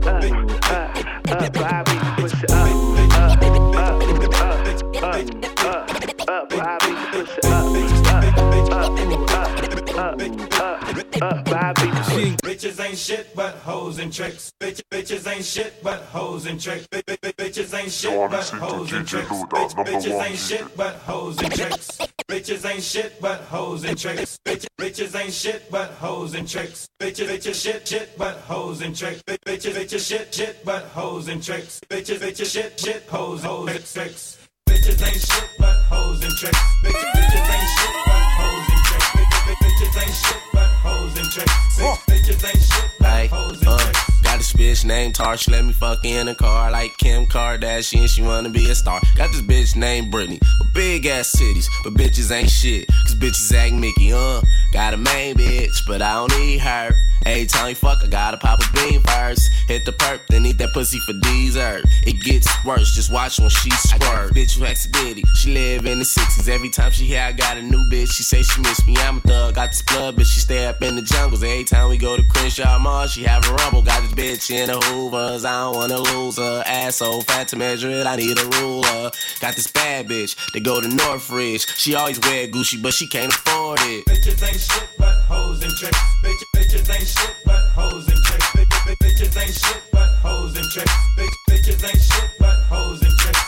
shit but hoes and tricks. Bitch, bitches ain't shit but hoes and tricks. Bi- bi- bi- Bitches ain't shit but hoes and tricks. Bitch, bitches ain't shit but hoes and tricks. Bitches ain't shit but hoes and tricks. Bitch, bitches ain't shit but hoes and tricks. Bitches, bitches shit shit but hoes and tricks. Bi- Bitches, bitches shit shit but hoes and tricks. Bitches, bitches shit shit hoes hoes tricks tricks. Bitches ain't shit but hoes and tricks. Bitches, bitches ain't shit but hoes and tricks. Bitches, bitches ain't shit but hoes and tricks. Bitch, bitches ain't shit but Hey, hoes and uh, tricks. got this bitch named Tar. She let me fuck in a car like Kim Kardashian. She wanna be a star. Got this bitch named Britney, with big ass titties, but bitches ain't shit. Bitches act Mickey, uh. Got a main bitch, but I don't need her. Every time you fuck, I gotta pop a bean first. Hit the perp, then eat that pussy for dessert. It gets worse, just watch when she squirt. Bitch who acts a ditty. She live in the 60s. Every time she hear I got a new bitch, she say she miss me. I'm a thug, got this blood, bitch. She stay up in the jungles. Every time we go to Crenshaw Mall, she have a rumble. Got this bitch in the Hoovers. I don't wanna lose her. Ass so fat to measure it, I need a ruler. Got this bad bitch, they go to Northridge. She always wear Gucci, but she can't afford it. Bitches ain't shit but hoes and tricks. Bitch, bitches ain't shit but hoes and tricks. Bitch, bitch, bitches ain't shit but hoes and tricks. Bitch, bitches ain't shit but hoes and tricks.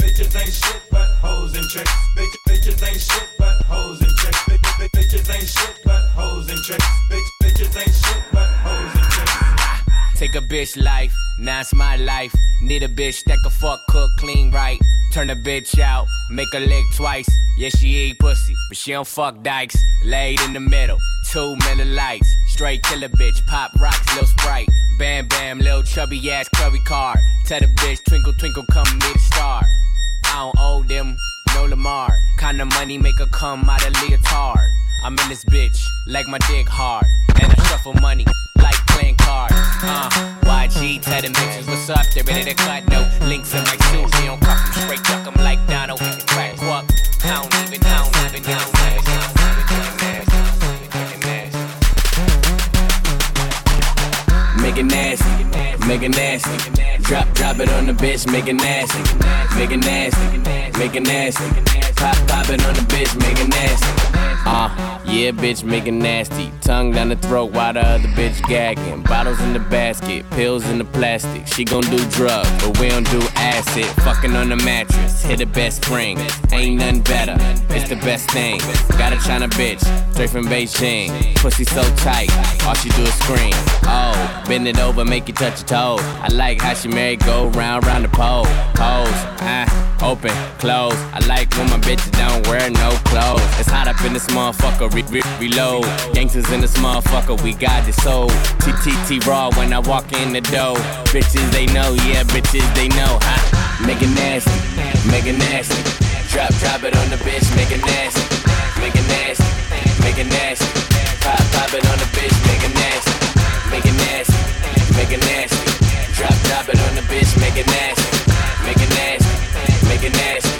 Bitches ain't shit but hoes and tricks. Bitch, bitches ain't shit but hoes and tricks. Bitch, bitches ain't shit but hoes and tricks. Bitch, bitches ain't shit Take a bitch life, now it's my life. Need a bitch that can fuck, cook, clean right. Turn a bitch out, make her lick twice. Yeah, she eat pussy, but she don't fuck dykes. Laid in the middle, two Miller Lites. Straight killer bitch, pop rocks, lil sprite. Bam bam, lil chubby ass curry car. Tell the bitch, twinkle twinkle, come meet a star. I don't owe them, no Lamar. Kinda money make her come out of leotard. I'm in this bitch, like my dick hard. And I shuffle money, like playing cards. Uh, YG, tell them bitches what's up, they ready to cut. No links in my suit, we don't cuff them straight, duck them like Donald. Crack up, I don't even, I don't even, I don't even, I don't. Make it nasty, make it nasty. Drop, drop it on the bitch, make it nasty, make it nasty, make it nasty. Pop, pop it on the bitch, make it nasty. Uh, yeah, bitch, make it nasty. Tongue down the throat while the other bitch gagging. Bottles in the basket, pills in the plastic. She gon' do drugs, but we don't do acid. Fucking on the mattress, hit the best spring. Ain't nothing better, it's the best thing. Got a China bitch, straight from Beijing. Pussy so tight, all she do is scream. Oh, bend it over, make you touch your toe. I like how she married, go round, round the pole. Pose, ah, open, close. I like when my bitches don't wear no clothes. It's hot up in this motherfucker, re- re- reload. Gangsters in this motherfucker, we got this soul. TTT raw when I walk in the door. Bitches they know, yeah, bitches they know. Huh? Make it nasty, make it nasty. Drop, drop it on the bitch, make it nasty, make it nasty, make it nasty. Pop, pop it on the bitch, make it nasty, make it nasty, make it nasty. Drop it on the bitch, make it nasty, make it nasty, make it nasty.